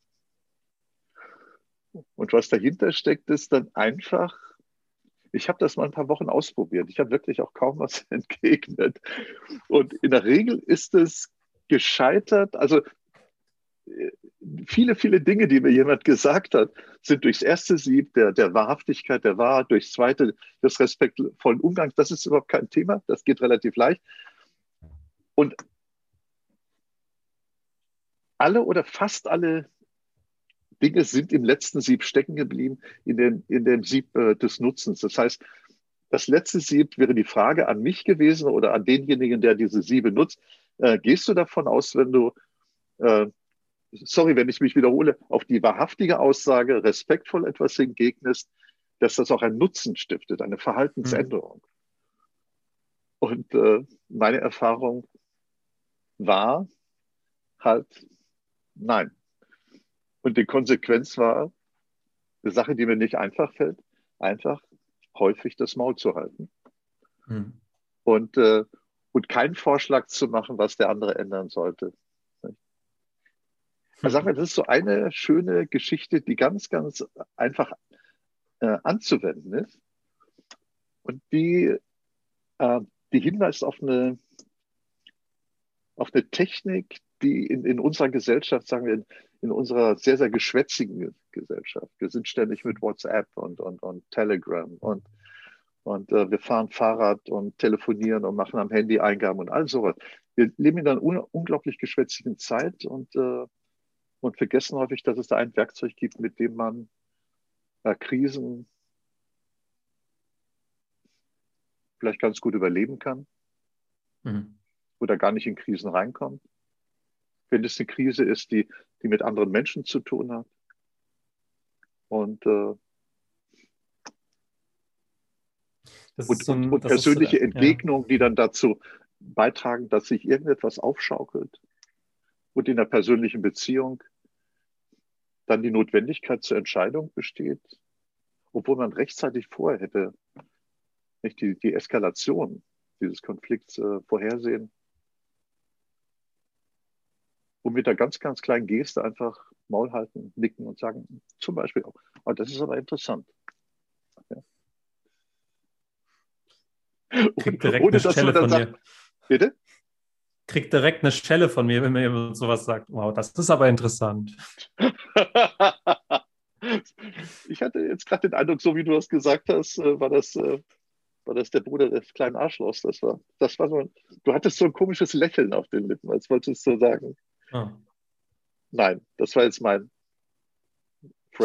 Und was dahinter steckt, ist dann einfach, ich habe das mal ein paar Wochen ausprobiert. Ich habe wirklich auch kaum was entgegnet. Und in der Regel ist es gescheitert. Also viele, viele Dinge, die mir jemand gesagt hat, sind durchs erste Sieb der, der Wahrhaftigkeit, der Wahrheit, durchs zweite des respektvollen Umgangs. Das ist überhaupt kein Thema. Das geht relativ leicht. Und alle oder fast alle Dinge sind im letzten Sieb stecken geblieben, in dem, in dem Sieb äh, des Nutzens. Das heißt, das letzte Sieb wäre die Frage an mich gewesen oder an denjenigen, der diese Siebe nutzt. Äh, gehst du davon aus, wenn du, äh, sorry, wenn ich mich wiederhole, auf die wahrhaftige Aussage respektvoll etwas entgegnest, dass das auch einen Nutzen stiftet, eine Verhaltensänderung? Mhm. Und äh, meine Erfahrung war halt, nein, und die Konsequenz war, eine Sache, die mir nicht einfach fällt, einfach häufig das Maul zu halten. Hm. Und, äh, und keinen Vorschlag zu machen, was der andere ändern sollte. Mal, das ist so eine schöne Geschichte, die ganz, ganz einfach äh, anzuwenden ist. Und die, äh, die hinweist auf eine, auf eine Technik, die in, in unserer Gesellschaft, sagen wir, in, in unserer sehr, sehr geschwätzigen Gesellschaft. Wir sind ständig mit WhatsApp und, und, und Telegram und, und äh, wir fahren Fahrrad und telefonieren und machen am Handy Eingaben und all sowas. Wir leben in einer un unglaublich geschwätzigen Zeit und, äh, und vergessen häufig, dass es da ein Werkzeug gibt, mit dem man äh, Krisen vielleicht ganz gut überleben kann mhm. oder gar nicht in Krisen reinkommt wenn es eine Krise ist, die, die mit anderen Menschen zu tun hat. Und, äh, und, so ein, und persönliche ist, Entgegnungen, ja. die dann dazu beitragen, dass sich irgendetwas aufschaukelt und in der persönlichen Beziehung dann die Notwendigkeit zur Entscheidung besteht, obwohl man rechtzeitig vorher hätte nicht die, die Eskalation dieses Konflikts äh, vorhersehen und mit der ganz, ganz kleinen Geste einfach Maul halten, nicken und sagen, zum Beispiel oh, das ist aber interessant. Ja. Direkt Ohne, eine Schelle von sagt. Bitte? Kriegt direkt eine Schelle von mir, wenn mir jemand sowas sagt. Wow, das ist aber interessant. ich hatte jetzt gerade den Eindruck, so wie du das gesagt hast, äh, war das, äh, war das der Bruder des kleinen Arschlochs. Das war, das war so, du hattest so ein komisches Lächeln auf den Lippen, als wolltest du sagen. Ah. Nein, das war jetzt mein.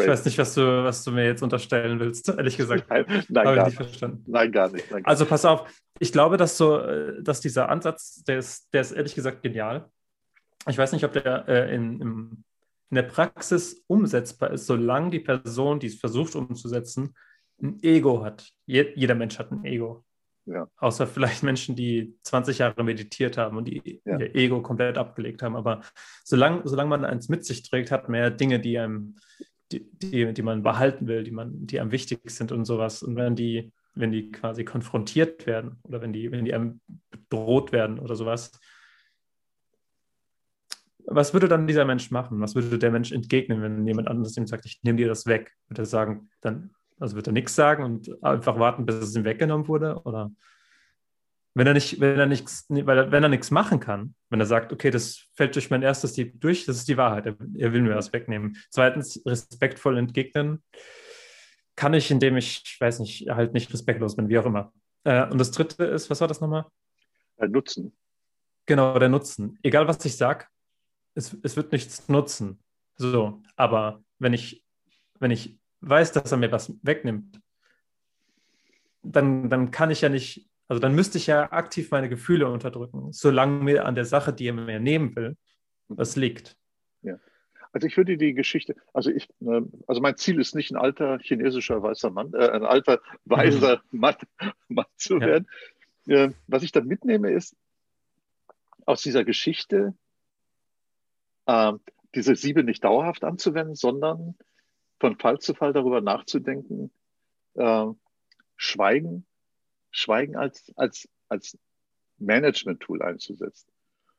Ich weiß nicht, was du, was du mir jetzt unterstellen willst, ehrlich gesagt. Nein, nein gar nicht verstanden. Nein, gar nicht. Nein, gar also pass auf, ich glaube, dass, so, äh, dass dieser Ansatz, der ist, der ist ehrlich gesagt genial. Ich weiß nicht, ob der äh, in, in der Praxis umsetzbar ist, solange die Person, die es versucht umzusetzen, ein Ego hat. Je, jeder Mensch hat ein Ego. Ja. Außer vielleicht Menschen, die 20 Jahre meditiert haben und die ja. ihr Ego komplett abgelegt haben. Aber solange, solange man eins mit sich trägt, hat man ja Dinge, die einem, die, die, die man behalten will, die, man, die einem wichtig sind und sowas. Und wenn die, wenn die quasi konfrontiert werden oder wenn die, wenn die einem bedroht werden oder sowas, was würde dann dieser Mensch machen? Was würde der Mensch entgegnen, wenn jemand anderes ihm sagt, ich nehme dir das weg? Würde er sagen, dann Also wird er nichts sagen und einfach warten, bis es ihm weggenommen wurde? Oder wenn er nicht, wenn er nichts, weil er, wenn er nichts machen kann, wenn er sagt, okay, das fällt durch mein erstes Dieb durch, das ist die Wahrheit, er, er will mir was wegnehmen. Zweitens, respektvoll entgegnen kann ich, indem ich, ich weiß nicht, halt nicht respektlos bin, wie auch immer. Äh, und das dritte ist, was war das nochmal? Der Nutzen. Genau, der Nutzen. Egal, was ich sage, es, es wird nichts nutzen. So, aber wenn ich, wenn ich weiß, dass er mir was wegnimmt, dann, dann kann ich ja nicht, also dann müsste ich ja aktiv meine Gefühle unterdrücken, solange mir an der Sache, die er mir nehmen will, was liegt. Ja. Also ich würde die Geschichte, also ich, äh, also mein Ziel ist nicht ein alter chinesischer weißer Mann, äh, ein alter weiser. Mann, Mann, zu werden. Ja. Was ich da mitnehme ist, aus dieser Geschichte äh, diese Siebe nicht dauerhaft anzuwenden, sondern von Fall zu Fall darüber nachzudenken, äh, Schweigen, Schweigen als, als, als Management-Tool einzusetzen.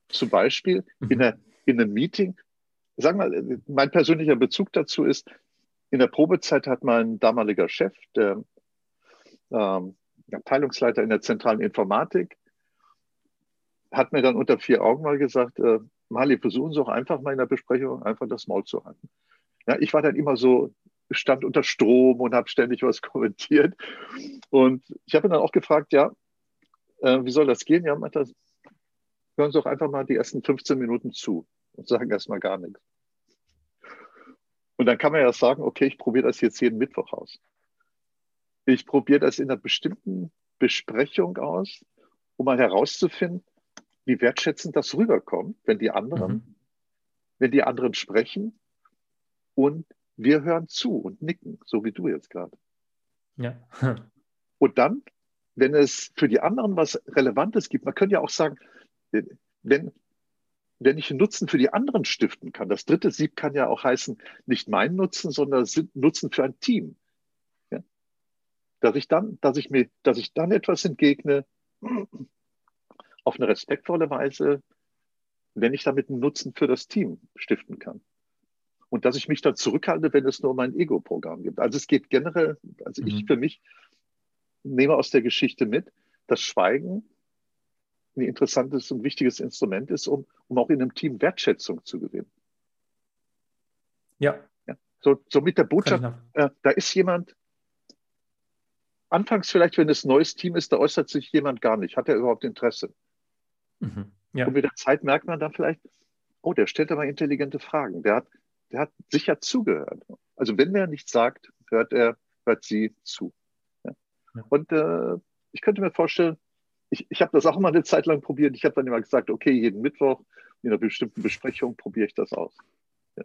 Zum Beispiel mhm. in, einer, in einem Meeting, sagen wir, mein persönlicher Bezug dazu ist, in der Probezeit hat mein damaliger Chef, der ähm, Abteilungsleiter in der zentralen Informatik, hat mir dann unter vier Augen mal gesagt, äh, Mali, versuchen Sie auch einfach mal in der Besprechung einfach das Maul zu halten. Ja, ich war dann immer so, stand unter Strom und habe ständig was kommentiert. Und ich habe ihn dann auch gefragt, ja, äh, wie soll das gehen? Ja, meinte, hören Sie doch einfach mal die ersten 15 Minuten zu und sagen erstmal gar nichts. Und dann kann man ja sagen, okay, ich probiere das jetzt jeden Mittwoch aus. Ich probiere das in einer bestimmten Besprechung aus, um mal herauszufinden, wie wertschätzend das rüberkommt, wenn die anderen, mhm. wenn die anderen sprechen und wir hören zu und nicken, so wie du jetzt gerade. Ja. und dann, wenn es für die anderen was Relevantes gibt, man könnte ja auch sagen, wenn, wenn ich einen Nutzen für die anderen stiften kann, das dritte Sieb kann ja auch heißen, nicht mein Nutzen, sondern Nutzen für ein Team. Ja? Dass ich dann, dass ich mir, dass ich dann etwas entgegne, auf eine respektvolle Weise, wenn ich damit einen Nutzen für das Team stiften kann. Und dass ich mich dann zurückhalte, wenn es nur mein Ego-Programm gibt. Also es geht generell, also mhm. ich für mich nehme aus der Geschichte mit, dass Schweigen ein interessantes und wichtiges Instrument ist, um, um auch in einem Team Wertschätzung zu gewinnen. Ja. ja. So, so mit der Botschaft, äh, da ist jemand, anfangs vielleicht, wenn es ein neues Team ist, da äußert sich jemand gar nicht. Hat er überhaupt Interesse? Mhm. Ja. Und mit der Zeit merkt man dann vielleicht, oh, der stellt aber intelligente Fragen. Der hat, der hat sicher zugehört. Also wenn er nichts sagt, hört er, hört sie zu. Ja. Und äh, ich könnte mir vorstellen, ich, ich habe das auch mal eine Zeit lang probiert. Ich habe dann immer gesagt, okay, jeden Mittwoch in einer bestimmten Besprechung probiere ich das aus. Ja.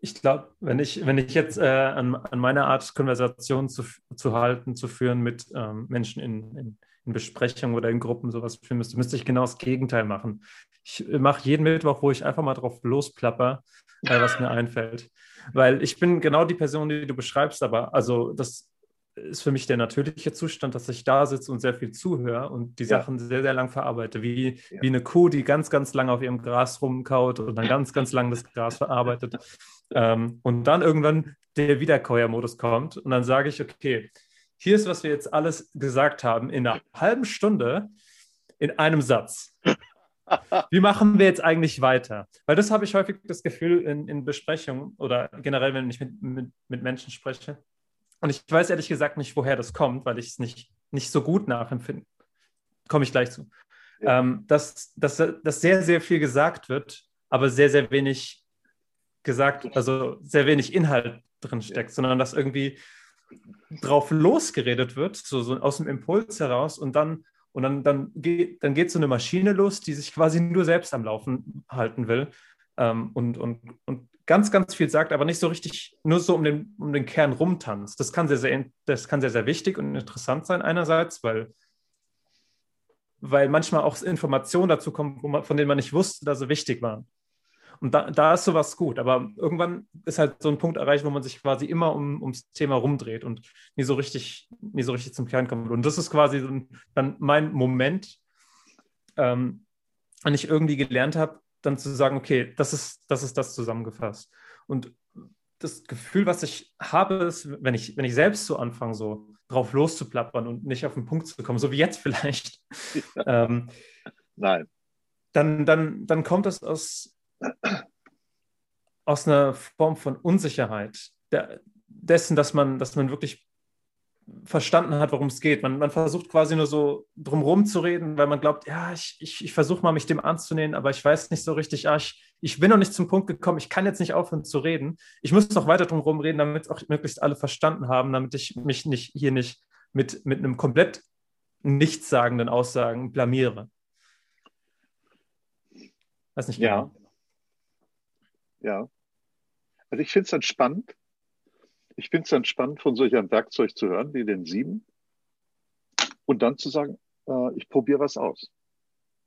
Ich glaube, wenn ich, wenn ich jetzt äh, an, an meine Art, Konversation zu, zu halten, zu führen mit ähm, Menschen in, in in Besprechungen oder in Gruppen sowas führen müsste, müsste ich genau das Gegenteil machen. Ich mache jeden Mittwoch, wo ich einfach mal drauf losplapper, äh, was mir einfällt. Weil ich bin genau die Person, die du beschreibst, aber also das ist für mich der natürliche Zustand, dass ich da sitze und sehr viel zuhöre und die ja. Sachen sehr, sehr lang verarbeite. Wie, ja. wie eine Kuh, die ganz, ganz lang auf ihrem Gras rumkaut und dann ganz, ganz lang das Gras verarbeitet. Ähm, und dann irgendwann der Wiederkäuermodus kommt und dann sage ich, okay, hier ist, was wir jetzt alles gesagt haben, in einer halben Stunde in einem Satz. Wie machen wir jetzt eigentlich weiter? Weil das habe ich häufig das Gefühl in, in Besprechungen oder generell, wenn ich mit, mit, mit, Menschen spreche. Und ich weiß ehrlich gesagt nicht, woher das kommt, weil ich es nicht, nicht so gut nachempfinde. Komme ich gleich zu. Ja. Ähm, dass, dass, dass sehr, sehr viel gesagt wird, aber sehr, sehr wenig gesagt, also sehr wenig Inhalt drin steckt, ja. sondern dass irgendwie drauf losgeredet wird, so, so aus dem Impuls heraus und dann und dann, dann, geht, dann geht so eine Maschine los, die sich quasi nur selbst am Laufen halten will ähm, und, und, und ganz, ganz viel sagt, aber nicht so richtig, nur so um den, um den Kern rumtanzt. Das kann sehr, sehr, das kann sehr, sehr wichtig und interessant sein einerseits, weil, weil manchmal auch Informationen dazu kommen, man, von denen man nicht wusste, dass sie wichtig waren. Und da, da ist sowas gut. Aber irgendwann ist halt so ein Punkt erreicht, wo man sich quasi immer um, ums Thema rumdreht und nie so richtig, nie so richtig zum Kern kommt. Und das ist quasi dann mein Moment, ähm, wenn ich irgendwie gelernt habe, dann zu sagen, okay, das ist, das ist das zusammengefasst. Und das Gefühl, was ich habe, ist, wenn ich, wenn ich selbst so anfange, so drauf loszuplappern und nicht auf den Punkt zu kommen, so wie jetzt vielleicht. Ähm, Nein. Dann, dann, dann kommt das aus, aus einer Form von Unsicherheit der, dessen, dass man, dass man wirklich verstanden hat, worum es geht. Man, man versucht quasi nur so drumherum zu reden, weil man glaubt, ja, ich, ich, ich versuche mal, mich dem anzunehmen, aber ich weiß nicht so richtig, ah, ich, ich bin noch nicht zum Punkt gekommen, ich kann jetzt nicht aufhören zu reden. Ich muss noch weiter drumherum reden, damit auch möglichst alle verstanden haben, damit ich mich nicht hier nicht mit, mit einem komplett nichtssagenden Aussagen blamiere. Weiß nicht genau. Ja. Ja. Also ich finde es dann spannend, ich finde es dann spannend, von solch einem Werkzeug zu hören, wie den sieben, und dann zu sagen, äh, ich probiere was aus.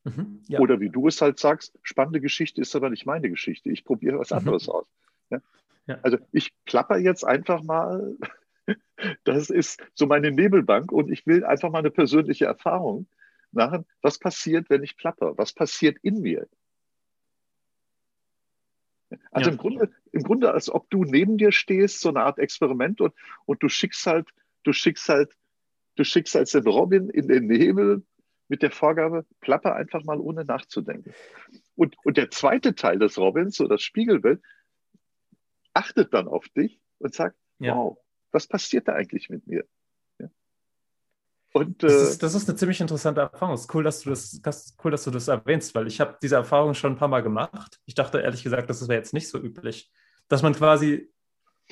Mhm, ja. Oder wie du es halt sagst, spannende Geschichte ist aber nicht meine Geschichte. Ich probiere was mhm. anderes aus. Ja? Ja. Also ich plapper jetzt einfach mal, das ist so meine Nebelbank und ich will einfach mal eine persönliche Erfahrung machen. Was passiert, wenn ich plapper? Was passiert in mir? Also ja. im, Grunde, im Grunde, als ob du neben dir stehst, so eine Art Experiment und, und du schickst halt, du schickst halt, du schickst halt den Robin in den Nebel mit der Vorgabe, klappe einfach mal ohne nachzudenken. Und, und der zweite Teil des Robins, so das Spiegelbild, achtet dann auf dich und sagt, ja. wow, was passiert da eigentlich mit mir? Und, das, ist, äh, das, ist, eine ziemlich interessante Erfahrung. Es ist cool, dass du das, das cool, dass du das erwähnst, weil ich habe diese Erfahrung schon ein paar Mal gemacht. Ich dachte ehrlich gesagt, das wäre jetzt nicht so üblich, dass man quasi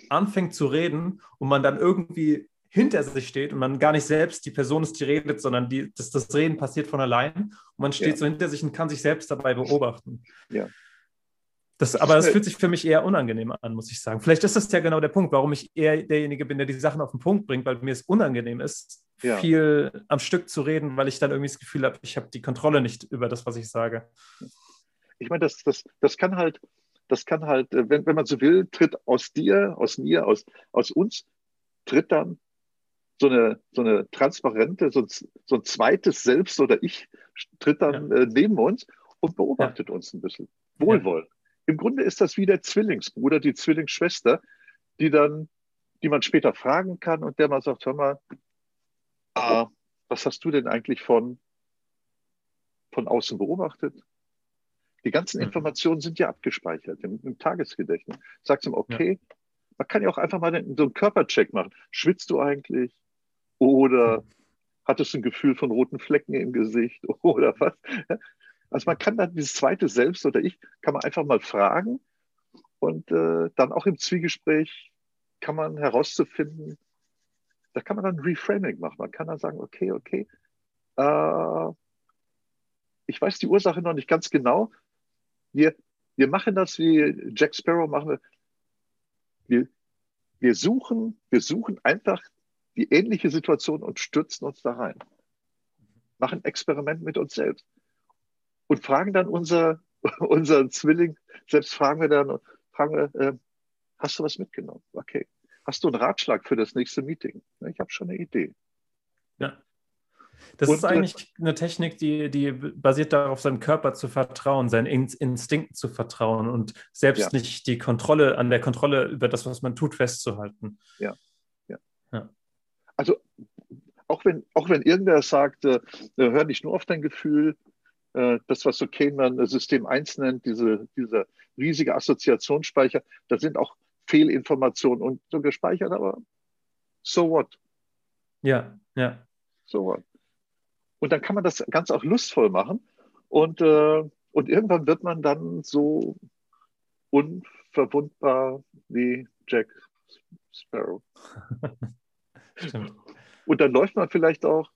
anfängt zu reden und man dann irgendwie hinter sich steht und man gar nicht selbst die Person ist, die redet, sondern die, das, das Reden passiert von allein und man steht ja. so hinter sich und kann sich selbst dabei beobachten. Ja. Das, aber es fühlt sich für mich eher unangenehm an, muss ich sagen. Vielleicht ist das ja genau der Punkt, warum ich eher derjenige bin, der die Sachen auf den Punkt bringt, weil mir es unangenehm ist, ja. viel am Stück zu reden, weil ich dann irgendwie das Gefühl habe, ich habe die Kontrolle nicht über das, was ich sage. Ich meine, das, das, das kann halt, das kann halt, äh, wenn, wenn man so will, tritt aus dir, aus mir, aus, aus uns, tritt dann so eine, so eine transparente, so ein, so ein zweites Selbst oder Ich tritt dann ja. äh, neben uns und beobachtet ja. uns ein bisschen. Wohlwoll. Im Grunde ist das wie der Zwillingsbruder, die Zwillingsschwester, die dann, die man später fragen kann und der man sagt, hör mal, ah, was hast du denn eigentlich von, von außen beobachtet? Die ganzen mhm. Informationen sind ja abgespeichert im, im Tagesgedächtnis. Sagst ihm, okay, ja. man kann ja auch einfach mal so einen Körpercheck machen. Schwitzt du eigentlich? Oder hattest du ein Gefühl von roten Flecken im Gesicht? Oder was? Also man kann dann dieses zweite Selbst oder ich, kann man einfach mal fragen und äh, dann auch im Zwiegespräch kann man herauszufinden, da kann man dann Reframing machen. Man kann dann sagen, okay, okay, äh, ich weiß die Ursache noch nicht ganz genau. Wir, wir machen das wie Jack Sparrow machen wir. Wir, wir suchen, wir suchen einfach die ähnliche Situation und stürzen uns da rein. Machen Experiment mit uns selbst. Und fragen dann unser, unseren Zwilling, selbst fragen wir dann, fragen wir, äh, hast du was mitgenommen? Okay. Hast du einen Ratschlag für das nächste Meeting? Ich habe schon eine Idee. Ja. Das und, ist eigentlich äh, eine Technik, die, die basiert darauf, seinem Körper zu vertrauen, seinen Instinkten zu vertrauen und selbst ja. nicht die Kontrolle, an der Kontrolle über das, was man tut, festzuhalten. Ja. ja. ja. Also auch wenn, auch wenn irgendwer sagt, äh, hör nicht nur auf dein Gefühl, äh, das, was so Kahneman System 1 nennt, diese, dieser riesige Assoziationsspeicher, da sind auch Fehlinformationen und so gespeichert, aber so what? Ja, ja. So what? Und dann kann man das ganz auch lustvoll machen und, äh, und irgendwann wird man dann so unverwundbar wie Jack Sparrow. Stimmt. Und dann läuft man vielleicht auch,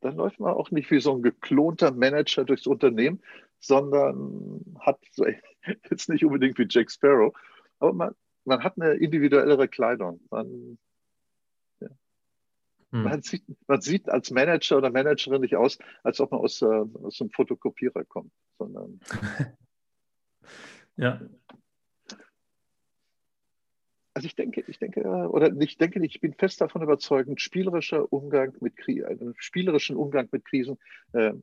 dann läuft man auch nicht wie so ein geklonter Manager durchs Unternehmen, sondern hat jetzt nicht unbedingt wie Jack Sparrow, aber man, man hat eine individuellere Kleidung. Man, ja. hm. man, sieht, man sieht als Manager oder Managerin nicht aus, als ob man aus, äh, aus einem Fotokopierer kommt, sondern ja. Also ich denke, ich denke, oder ich denke, ich bin fest davon überzeugt, ein spielerischer Umgang mit einen spielerischen Umgang mit Krisen äh,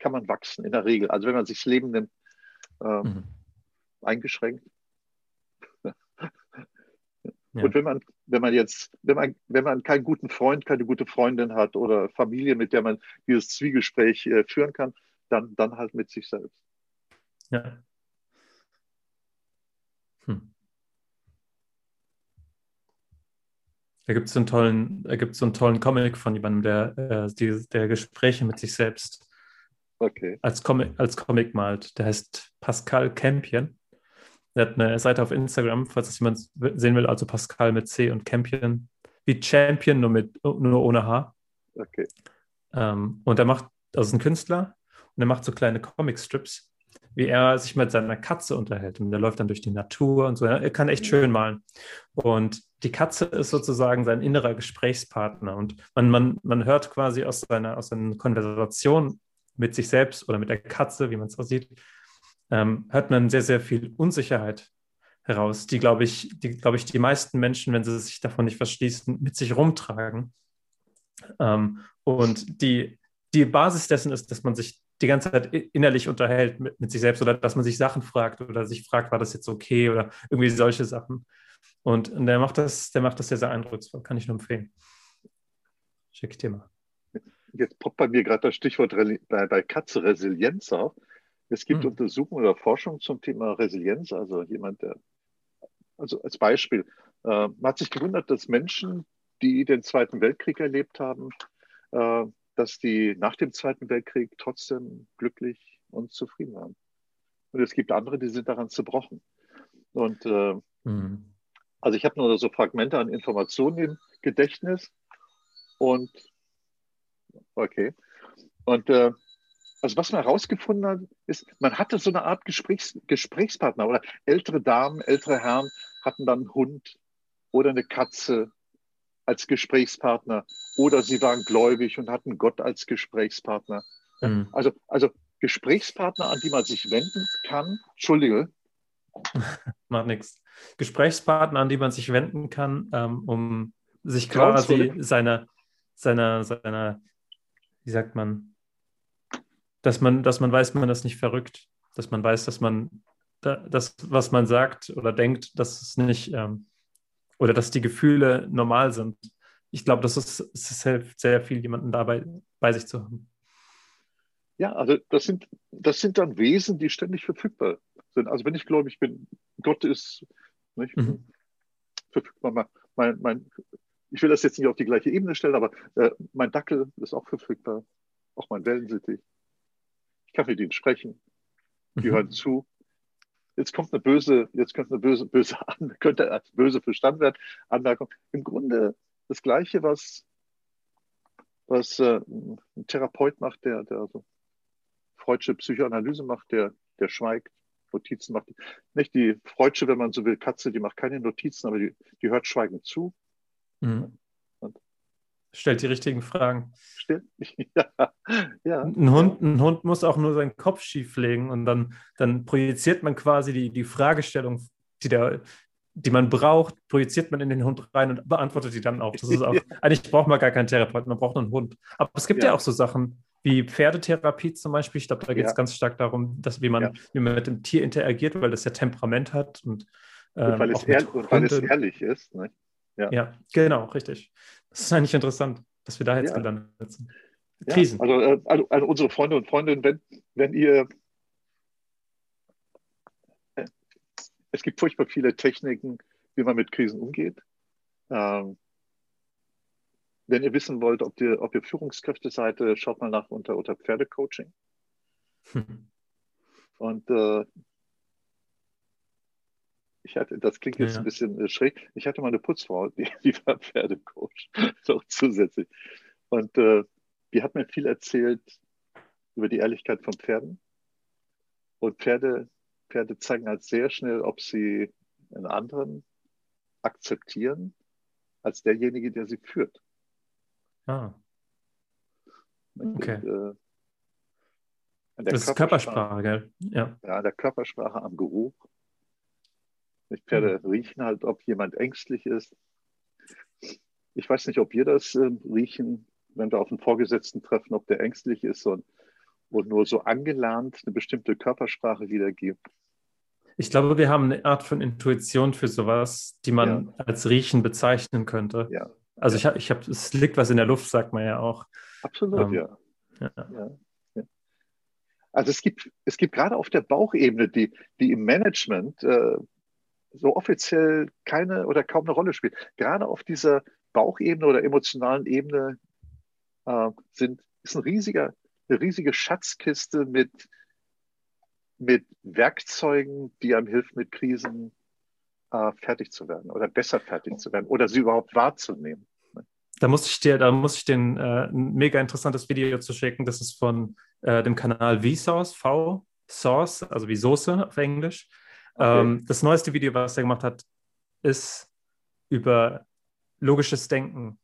kann man wachsen in der Regel. Also wenn man sich das Leben nimmt. Ähm, mhm. eingeschränkt. Ja. Und wenn man, wenn man jetzt, wenn man, wenn man keinen guten Freund, keine gute Freundin hat oder Familie, mit der man dieses Zwiegespräch äh, führen kann, dann, dann halt mit sich selbst. Ja. Hm. Da gibt es so einen tollen, da gibt's so einen tollen Comic von jemandem, der, äh, die, der Gespräche mit sich selbst okay. als, Comic, als Comic malt. Der heißt Pascal Campion. Der hat eine Seite auf Instagram, falls das jemand sehen will, also Pascal mit C und Campion. Wie Champion, nur, mit, nur ohne H. Okay. Ähm, und er macht, also ist ein Künstler und er macht so kleine Comic-Strips wie er sich mit seiner Katze unterhält. Und der läuft dann durch die Natur und so. Er kann echt schön malen. Und die Katze ist sozusagen sein innerer Gesprächspartner. Und man, man, man hört quasi aus seiner, aus seiner Konversation mit sich selbst oder mit der Katze, wie man es auch sieht, ähm, hört man sehr, sehr viel Unsicherheit heraus, die, glaube ich, die, glaube ich, die meisten Menschen, wenn sie sich davon nicht verschließen, mit sich rumtragen. Ähm, und die, die Basis dessen ist, dass man sich die ganze Zeit innerlich unterhält mit, mit, sich selbst oder dass man sich Sachen fragt oder sich fragt, war das jetzt okay oder irgendwie solche Sachen. Und, und der macht das, der macht das sehr, sehr eindrucksvoll, kann ich nur empfehlen. Schick Thema. Jetzt poppt bei mir gerade das Stichwort bei, bei Katze Resilienz auf. Es gibt hm. Untersuchungen oder Forschung zum Thema Resilienz, also jemand, der, also als Beispiel, äh, man hat sich gewundert, dass Menschen, die den Zweiten Weltkrieg erlebt haben, äh, dass die nach dem Zweiten Weltkrieg trotzdem glücklich und zufrieden waren. Und es gibt andere, die sind daran zerbrochen. Und äh, mhm. Also ich habe nur so Fragmente an Informationen im Gedächtnis und okay. Und äh, also was man herausgefunden hat, ist, man hatte so eine Art Gesprächs Gesprächspartner oder ältere Damen, ältere Herren hatten dann einen Hund oder eine Katze als Gesprächspartner oder sie waren gläubig und hatten Gott als Gesprächspartner. Mhm. Also, also Gesprächspartner, an die man sich wenden kann. Entschuldige. Macht nichts. Gesprächspartner, an die man sich wenden kann, ähm, um sich quasi seiner, seiner, seiner, wie sagt man, dass man, dass man weiß, man ist nicht verrückt, dass man weiß, dass man das, was man sagt oder denkt, dass es nicht ähm, oder dass die Gefühle normal sind. Ich glaube, das ist, es hilft sehr viel, jemanden dabei bei sich zu haben. Ja, also das sind, das sind dann Wesen, die ständig verfügbar sind. Also wenn ich gläubig bin, Gott ist nicht, mhm. verfügbar. Mein, mein, ich will das jetzt nicht auf die gleiche Ebene stellen, aber äh, mein Dackel ist auch verfügbar, auch mein Wellensittich. Ich kann mit ihnen sprechen, die mhm. hören zu, jetzt kommt eine böse, jetzt kommt eine böse, böse könnte als böse verstanden werden, Anmerkung. Im Grunde das Gleiche, was, was äh, ein Therapeut macht, der, der also Freudsche Psychoanalyse macht, der, der schweigt, Notizen macht. Nicht die Freudsche, wenn man so will, Katze, die macht keine Notizen, aber die, die hört schweigend zu. Mhm. Stellt die richtigen Fragen. Stimmt. Ja, ja. Ein, Hund, ein Hund muss auch nur seinen Kopf schief legen und dann, dann projiziert man quasi die, die Fragestellung, die, der, die man braucht, projiziert man in den Hund rein und beantwortet die dann auch. Das ist auch eigentlich braucht man gar keinen Therapeuten, man braucht einen Hund. Aber es gibt ja, ja auch so Sachen wie Pferdetherapie zum Beispiel. Ich glaube, da geht es ja. ganz stark darum, dass, wie, man, ja. wie man mit dem Tier interagiert, weil das ja Temperament hat. Und, ähm, und weil, es, ehr und weil es ehrlich ist. Ne? Ja. genau, richtig. Das ist eigentlich interessant, dass wir da jetzt gelandet sind. Krisen. Also, äh, also, also, unsere Freunde und Freundinnen, wenn, wenn ihr es gibt furchtbar viele Techniken, wie man mit Krisen umgeht. Ähm, wenn ihr wissen wollt, ob ihr, ob ihr Führungskräfte seid, schaut mal nach unter, unter Pferdecoaching. Hm. Und äh, ich hatte, das klingt jetzt ja. ein bisschen äh, schräg. Ich hatte mal eine Putzfrau, die, die war Pferdecoach, so zusätzlich. Und äh, die hat mir viel erzählt über die Ehrlichkeit von Pferden. Und Pferde, Pferde zeigen halt sehr schnell, ob sie einen anderen akzeptieren als derjenige, der sie führt. Ah. Okay. Und, äh, das ist Körpersprache, gell? Ja. ja, der Körpersprache, am Geruch. Pferde mhm. riechen halt, ob jemand ängstlich ist. Ich weiß nicht, ob wir das äh, riechen, wenn wir auf einen Vorgesetzten treffen, ob der ängstlich ist und, und nur so angelernt eine bestimmte Körpersprache wiedergibt. Ich glaube, wir haben eine Art von Intuition für sowas, die man ja. als Riechen bezeichnen könnte. Ja. Also ja. ich habe, ich hab, es liegt was in der Luft, sagt man ja auch. Absolut, ähm, ja. ja. Also es gibt, es gibt gerade auf der Bauchebene, die, die im Management äh, so offiziell keine oder kaum eine Rolle spielt. Gerade auf dieser Bauchebene oder emotionalen Ebene äh, sind, ist ein riesiger, eine riesige Schatzkiste mit, mit Werkzeugen, die einem hilft, mit Krisen äh, fertig zu werden oder besser fertig zu werden oder sie überhaupt wahrzunehmen. Da muss ich dir, da muss ich den äh, ein mega interessantes Video zu schicken. Das ist von äh, dem Kanal Vsauce, V Sauce, also wie Soße auf Englisch. Okay. Ähm, das neueste Video, was er gemacht hat, ist über logisches Denken.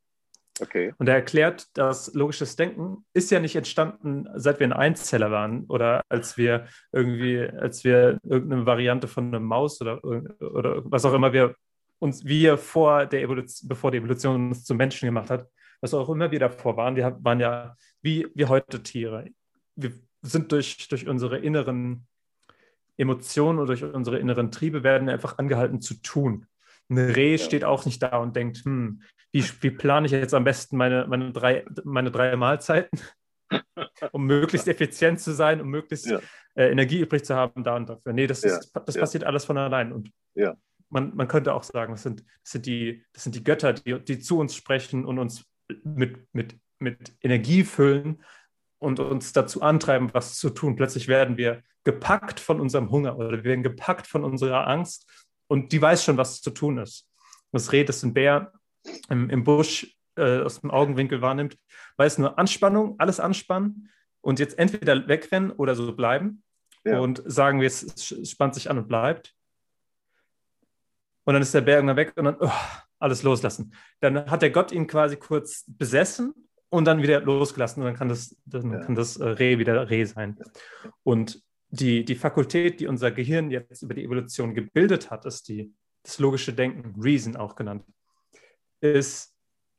Okay. Und er erklärt, dass logisches Denken ist ja nicht entstanden, seit wir ein Einzeller waren oder als wir irgendwie, als wir irgendeine Variante von einer Maus oder, oder was auch immer wir uns, wir vor der Evolution, bevor die Evolution uns zum Menschen gemacht hat, was auch immer wir davor waren, wir waren ja wie wir heute Tiere. Wir sind durch, durch unsere inneren Emotionen oder durch unsere inneren Triebe werden einfach angehalten zu tun. Ein Reh ja. steht auch nicht da und denkt, hm, wie, wie plane ich jetzt am besten meine, meine, drei, meine drei Mahlzeiten, um möglichst effizient zu sein, um möglichst ja. äh, Energie übrig zu haben da und dafür. Nee, das, ist, das passiert alles von allein. Und man, man könnte auch sagen, das sind, das sind, die, das sind die Götter, die, die zu uns sprechen und uns mit, mit, mit Energie füllen und uns dazu antreiben, was zu tun. Plötzlich werden wir gepackt von unserem Hunger oder wir werden gepackt von unserer Angst und die weiß schon, was zu tun ist. Das Reh, das ein Bär im, im Busch äh, aus dem Augenwinkel wahrnimmt, weiß nur Anspannung, alles anspannen und jetzt entweder wegrennen oder so bleiben ja. und sagen wir, es spannt sich an und bleibt. Und dann ist der Bär irgendwann weg und dann oh, alles loslassen. Dann hat der Gott ihn quasi kurz besessen und dann wieder losgelassen und dann kann das, dann ja. kann das äh, Reh wieder Reh sein. Und die, die Fakultät, die unser Gehirn jetzt über die Evolution gebildet hat, ist die, das logische Denken, Reason auch genannt, ist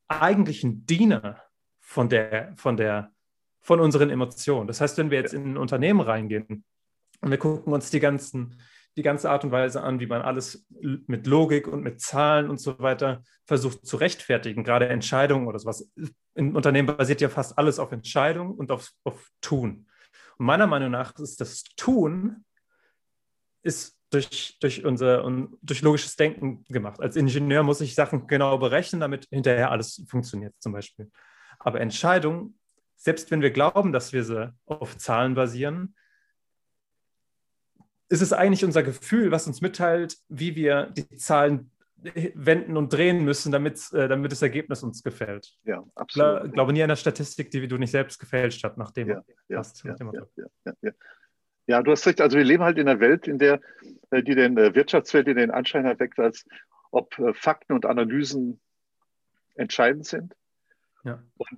eigentlich ein Diener von der, von der, von unseren Emotionen. Das heißt, wenn wir jetzt in ein Unternehmen reingehen und wir gucken uns die ganzen, die ganze Art und Weise an, wie man alles mit Logik und mit Zahlen und so weiter versucht zu rechtfertigen, gerade Entscheidungen oder sowas. Im Unternehmen basiert ja fast alles auf Entscheidung und auf, auf Tun. Meiner Meinung nach ist das Tun ist durch, durch, unser, durch logisches Denken gemacht. Als Ingenieur muss ich Sachen genau berechnen, damit hinterher alles funktioniert zum Beispiel. Aber Entscheidungen, selbst wenn wir glauben, dass wir sie auf Zahlen basieren, ist es eigentlich unser Gefühl, was uns mitteilt, wie wir die Zahlen wenden und drehen müssen, damit, äh, damit das Ergebnis uns gefällt. Ja, absolut. Ich glaube nie an der Statistik, die du nicht selbst gefälscht hast, nachdem ja, ja, hast, ja, ja, ja, ja, du hast recht. Also wir leben halt in einer Welt, in der äh, die den äh, Wirtschaftswelt in den Anschein erweckt, als ob äh, Fakten und Analysen entscheidend sind. Ja. Und,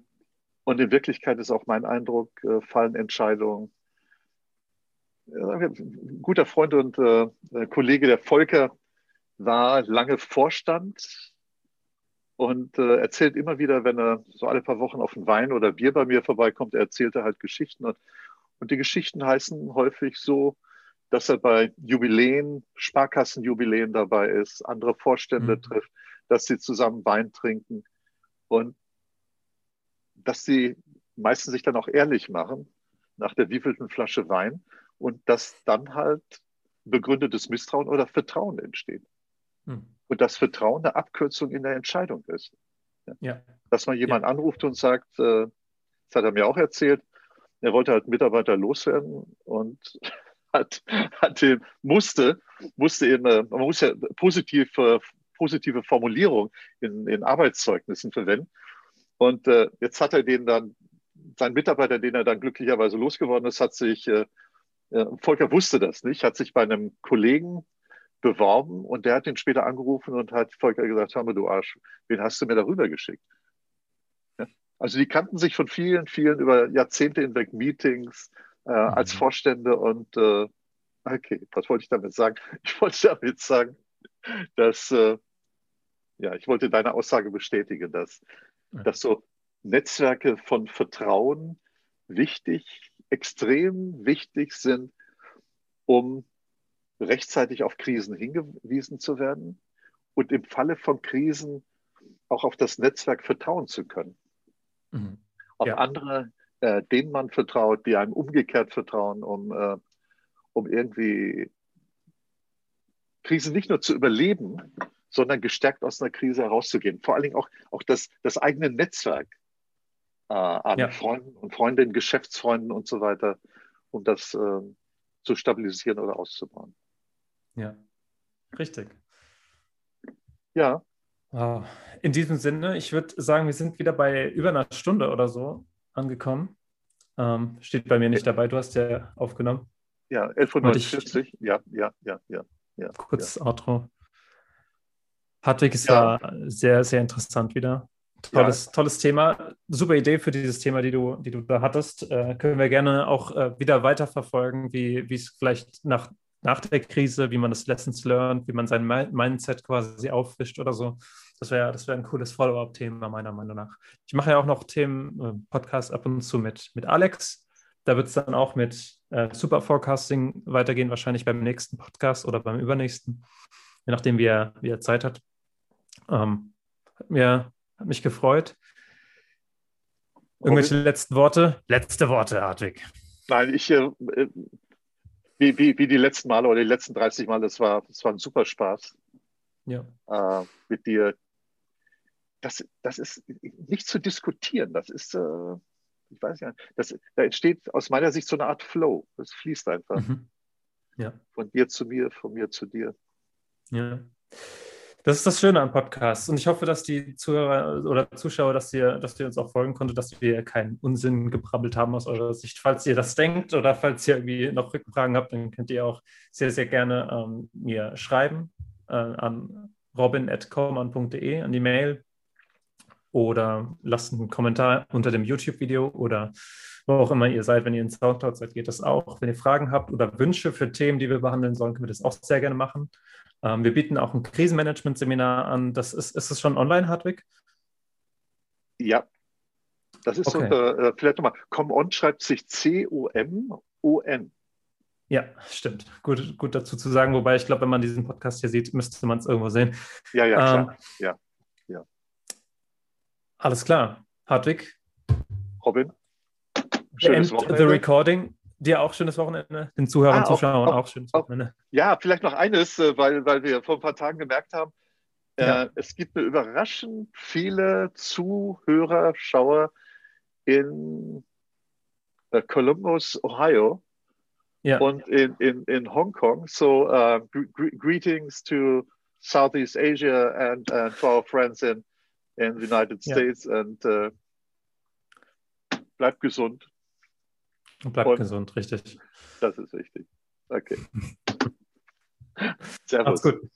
und in Wirklichkeit ist auch mein Eindruck, fallen Entscheidungen ein guter Freund und äh, Kollege der Volker war lange Vorstand und äh, erzählt immer wieder, wenn er so alle paar Wochen auf ein Wein oder Bier bei mir vorbeikommt, er erzählte halt Geschichten. Und, und die Geschichten heißen häufig so, dass er bei Jubiläen, Sparkassenjubiläen dabei ist, andere Vorstände mhm. trifft, dass sie zusammen Wein trinken und dass sie meistens sich dann auch ehrlich machen nach der wievielten Flasche Wein und dass dann halt begründetes Misstrauen oder Vertrauen entsteht. Hm. Und das Vertrauen eine Abkürzung in der Entscheidung ist. Ja. ja. Dass man jemanden ja. anruft und sagt, äh, das hat er mir auch erzählt, er wollte halt Mitarbeiter loswerden und hat, hat den, musste, musste in, man muss ja positiv, positive Formulierung in, in Arbeitszeugnissen verwenden. Und äh, jetzt hat er den dann, sein Mitarbeiter, den er dann glücklicherweise losgeworden ist, hat sich äh, äh, Volker wusste das nicht, hat sich bei einem Kollegen beworben und der hat ihn später angerufen und hat Volker gesagt, hör mal, du Arsch, wen hast du mir darüber geschickt? Ja? Also die kannten sich von vielen, vielen über Jahrzehnte hinweg Meetings äh, mhm. als Vorstände und äh, okay, was wollte ich damit sagen? Ich wollte damit sagen, dass äh, ja, ich wollte deine Aussage bestätigen, dass, ja. dass so Netzwerke von Vertrauen wichtig extrem wichtig sind, um rechtzeitig auf Krisen hingewiesen zu werden und im Falle von Krisen auch auf das Netzwerk vertrauen zu können. Mhm. Auf ja. andere, äh, denen man vertraut, die einem umgekehrt vertrauen, um, äh, um irgendwie Krisen nicht nur zu überleben, sondern gestärkt aus einer Krise herauszugehen. Vor allen Dingen auch, auch das, das eigene Netzwerk äh, an ja. Freunden und Freundinnen, Geschäftsfreunden und so weiter, um das äh, zu stabilisieren oder auszubauen. Ja, richtig. Ja. In diesem Sinne, ich würde sagen, wir sind wieder bei über einer Stunde oder so angekommen. Ähm, steht bei mir nicht dabei, du hast ja aufgenommen. Ja, 11.49 ja, ja, ja, ja, ja. Kurz ja. Outro. Hartwig, es ja. war sehr, sehr interessant wieder. Tolles, ja. tolles Thema. Super Idee für dieses Thema, die du, die du da hattest. Äh, können wir gerne auch äh, wieder weiterverfolgen, wie es vielleicht nach, nach der Krise, wie man das Lessons learned, wie man sein Mindset quasi auffischt oder so. Das wäre das wär ein cooles Follow-up-Thema, meiner Meinung nach. Ich mache ja auch noch Themen, äh, Podcasts ab und zu mit, mit Alex. Da wird es dann auch mit äh, Super Forecasting weitergehen, wahrscheinlich beim nächsten Podcast oder beim übernächsten, je nachdem, wie er, wie er Zeit hat. Ähm, hat, mir, hat mich gefreut. Irgendwelche letzten Worte? Letzte Worte, Hartwig. Nein, ich, äh, wie, wie, wie die letzten Male oder die letzten 30 Mal, das war, das war ein super Spaß. Ja. Äh, mit dir. Das, das ist nicht zu diskutieren. Das ist, äh, ich weiß nicht, das, da entsteht aus meiner Sicht so eine Art Flow. Das fließt einfach. Mhm. Ja. Von dir zu mir, von mir zu dir. Ja. Das ist das Schöne am Podcast. Und ich hoffe, dass die Zuhörer oder Zuschauer, dass ihr, dass ihr uns auch folgen konntet, dass wir keinen Unsinn gebrabbelt haben aus eurer Sicht. Falls ihr das denkt oder falls ihr irgendwie noch Rückfragen habt, dann könnt ihr auch sehr, sehr gerne ähm, mir schreiben äh, an robin.coleman.de, an die Mail oder lasst einen Kommentar unter dem YouTube-Video oder wo auch immer ihr seid. Wenn ihr in Soundcloud seid, geht das auch. Wenn ihr Fragen habt oder Wünsche für Themen, die wir behandeln sollen, können wir das auch sehr gerne machen. Ähm, wir bieten auch ein Krisenmanagement-Seminar an. Das ist, ist es schon online, Hartwig? Ja. Das ist okay. unter, äh, vielleicht nochmal, ComOn schreibt sich C-O-M-O-N. Ja, stimmt. Gut, gut dazu zu sagen, wobei ich glaube, wenn man diesen Podcast hier sieht, müsste man es irgendwo sehen. Ja, ja, klar. Ähm, ja, ja. Alles klar. Hartwig. Robin. Schönes Wochenende. The Recording. Dir auch schönes Wochenende, den Zuhörern und ah, Zuschauern auch, auch, schönes Wochenende. Ja, vielleicht noch eines, äh, weil, weil wir vor ein paar Tagen gemerkt haben, äh, ja. äh, es gibt eine überraschend viele Zuhörer, Schauer in äh, Columbus, Ohio ja. und in, in, in Hongkong. So, uh, greetings to Southeast Asia and, and to our friends in, in the United States ja. and uh, bleibt gesund. Bleibt Und gesund, richtig. Das ist wichtig. Okay. Servus. Macht's gut.